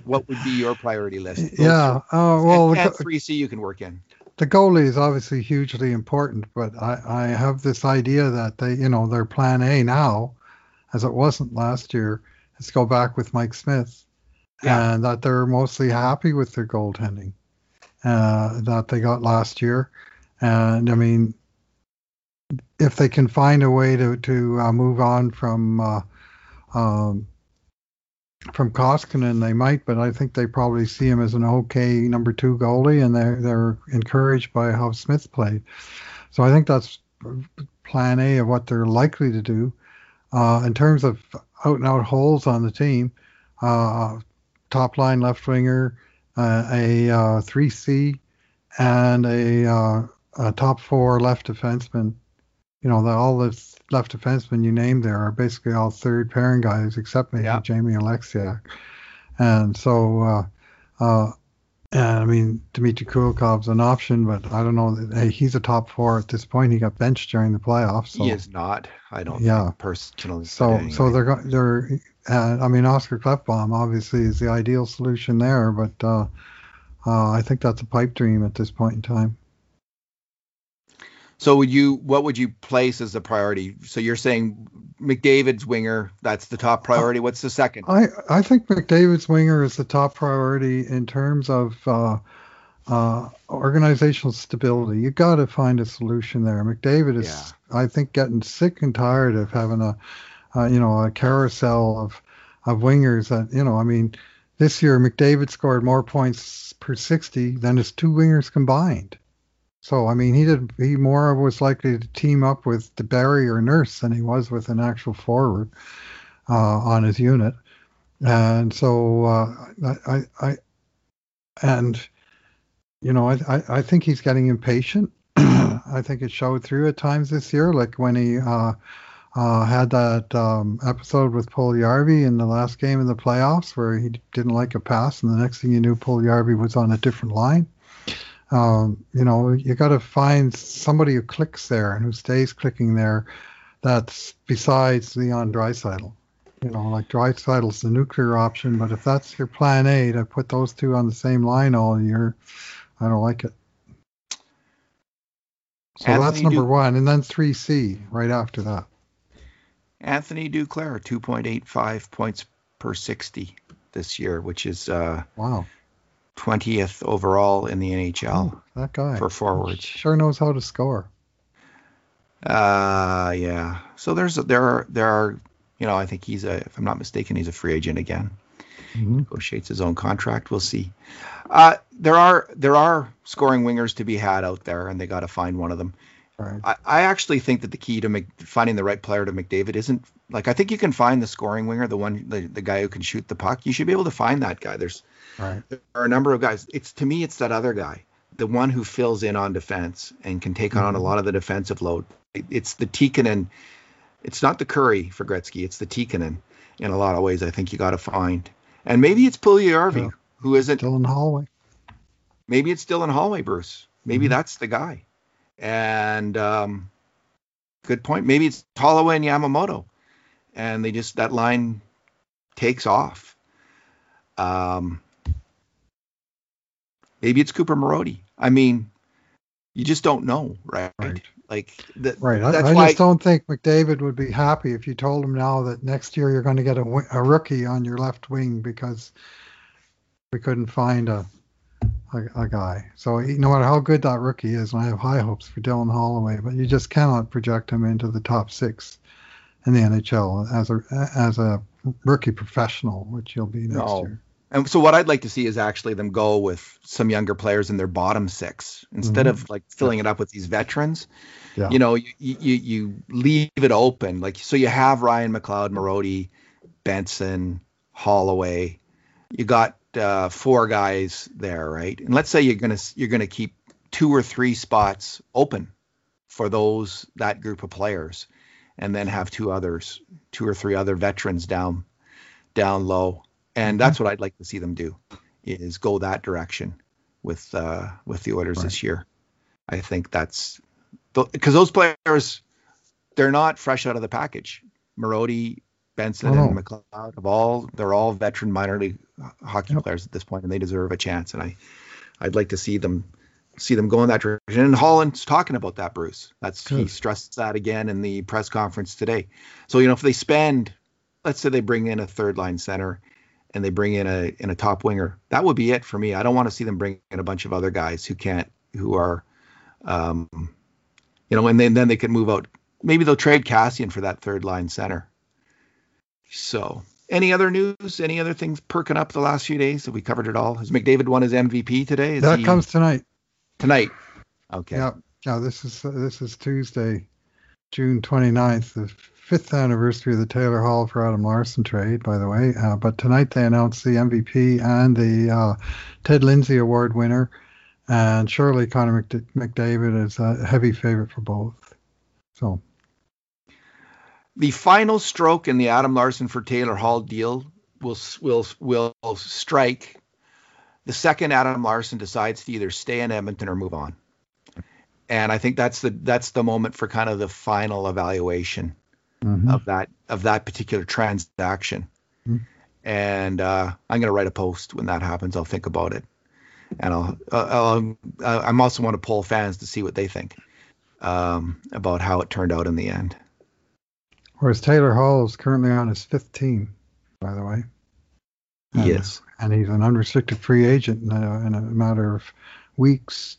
What would be your priority list? [LAUGHS] Those yeah. Uh, well, three C you can work in. The goalie is obviously hugely important, but I, I have this idea that they, you know, their plan A now, as it wasn't last year, is go back with Mike Smith yeah. and that they're mostly happy with their goaltending uh, that they got last year. And I mean, if they can find a way to to uh, move on from uh, um, from Koskinen, they might, but I think they probably see him as an okay number two goalie, and they're they're encouraged by how Smith played. So I think that's plan A of what they're likely to do. Uh, in terms of out and out holes on the team, uh, top line left winger, uh, a uh, 3C, and a, uh, a, top four left defenseman. You know, the, all the left defensemen you named there are basically all third pairing guys, except maybe yeah. Jamie Oleksiak. And so, uh, uh, and I mean, Dmitry Kulikov's an option, but I don't know. Hey, he's a top four at this point. He got benched during the playoffs. So. He is not. I don't. Yeah. personally. So, anyway. so they're they're. Uh, I mean, Oscar Klefbom obviously is the ideal solution there, but uh, uh, I think that's a pipe dream at this point in time. So would you what would you place as a priority? So you're saying McDavid's winger, that's the top priority. What's the second? I, I think McDavid's winger is the top priority in terms of uh, uh, organizational stability. You got to find a solution there. McDavid is, yeah. I think, getting sick and tired of having a, uh, you know, a carousel of of wingers. That you know, I mean, this year McDavid scored more points per 60 than his two wingers combined. So I mean, he did. He more was likely to team up with DeBerry or Nurse than he was with an actual forward uh, on his unit. And so uh, I, I, and you know, I, I think he's getting impatient. [CLEARS THROAT] I think it showed through at times this year, like when he uh, uh, had that um, episode with Puljujarvi in the last game in the playoffs where he didn't like a pass, and the next thing you knew, Puljujarvi was on a different line um, you know, you got to find somebody who clicks there and who stays clicking there. That's besides Leon Draisaitl. You know, like Draisaitl's the nuclear option, but if that's your plan A to put those two on the same line all year, I don't like it. So Anthony that's number one, and then three C right after that. Anthony Duclair, two point eight five points per sixty this year, which is uh, wow 20th overall in the NHL. Oh, that guy for forwards sure knows how to score. Uh, yeah. So there's there are there are you know I think he's a if I'm not mistaken he's a free agent again. Mm-hmm. Negotiates his own contract. We'll see. Uh, there are there are scoring wingers to be had out there, and they got to find one of them. Right. I, I actually think that the key to Mc, finding the right player to McDavid isn't like I think you can find the scoring winger, the one the, the guy who can shoot the puck. You should be able to find that guy. There's Right. There are a number of guys. It's to me, it's that other guy, the one who fills in on defense and can take mm-hmm. on a mm-hmm. lot of the defensive load. It, it's the Tikkanen. It's not the Kurri for Gretzky. It's the Tikkanen in a lot of ways. I think you got to find, and maybe it's Puljujarvi yeah. who isn't in Holloway. Maybe it's in Holloway, Bruce. Maybe mm-hmm. that's the guy. And um, good point. Maybe it's Holloway and Yamamoto, and they just that line takes off. Um, Maybe it's Cooper Marody. I mean, you just don't know, right? right. Like the, right. I, I just don't think McDavid would be happy if you told him now that next year you're going to get a, a rookie on your left wing because we couldn't find a a, a guy. So no matter how good that rookie is, and I have high hopes for Dylan Holloway, but you just cannot project him into the top six in the NHL as a as a rookie professional, which he'll be next no. year. And so what I'd like to see is actually them go with some younger players in their bottom six instead mm-hmm. of like filling it up with these veterans. Yeah. You know, you, you you leave it open like so you have Ryan McLeod, Marody, Benson, Holloway. You got uh, four guys there, right? And let's say you're gonna you're gonna keep two or three spots open for those that group of players, and then have two others, two or three other veterans down down low and mm-hmm. that's what I'd like to see them do is go that direction with uh, with the Oilers right. this year. I think that's because those players they're not fresh out of the package. Marody, Benson, oh. and McLeod of all they're all veteran minor league hockey yep. players at this point, and they deserve a chance. And I I'd like to see them see them go in that direction. And Holland's talking about that, Bruce. That's Good. he stressed that again in the press conference today. So you know if they spend, let's say they bring in a third line center and they bring in a in a top winger, that would be it for me. I don't want to see them bring in a bunch of other guys who can't who are um, you know, and then then they could move out. Maybe they'll trade Kassian for that third line center. So Any other news? Any other things perking up the last few days? Have we covered it all? Has McDavid won his MVP today? Is that he... comes tonight. Tonight. Okay. Yeah. Yeah. This is uh, this is Tuesday, June 29th, the fifth anniversary of the Taylor Hall for Adam Larsson trade, by the way. Uh, but tonight they announced the MVP and the uh, Ted Lindsay Award winner, and surely Connor McDavid is a heavy favorite for both. So the final stroke in the Adam Larsson for Taylor Hall deal will will will strike the second Adam Larsson decides to either stay in Edmonton or move on. And I think that's the that's the moment for kind of the final evaluation mm-hmm. of that of that particular transaction. Mm-hmm. And uh, I'm going to write a post when that happens. I'll think about it, and I'll, I'll, I'll I'm also want to poll fans to see what they think um, about how it turned out in the end. Whereas Taylor Hall is currently on his fifth team, by the way. And, yes. And he's an unrestricted free agent in a, in a matter of weeks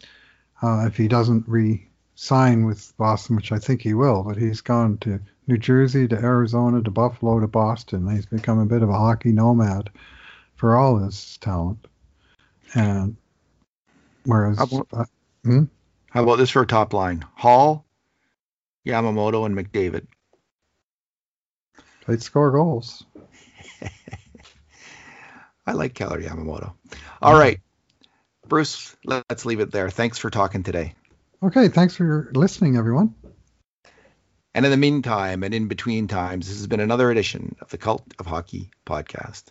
uh, if he doesn't re-sign with Boston, which I think he will. But he's gone to New Jersey, to Arizona, to Buffalo, to Boston. He's become a bit of a hockey nomad for all his talent. And whereas, how about, uh, hmm? how about this for a top line? Hall, Yamamoto, and McDavid. They'd score goals. [LAUGHS] I like Kailer Yamamoto. All right, Bruce, let's leave it there. Thanks for talking today. Okay, thanks for listening, everyone. And in the meantime, and in between times, this has been another edition of the Cult of Hockey podcast.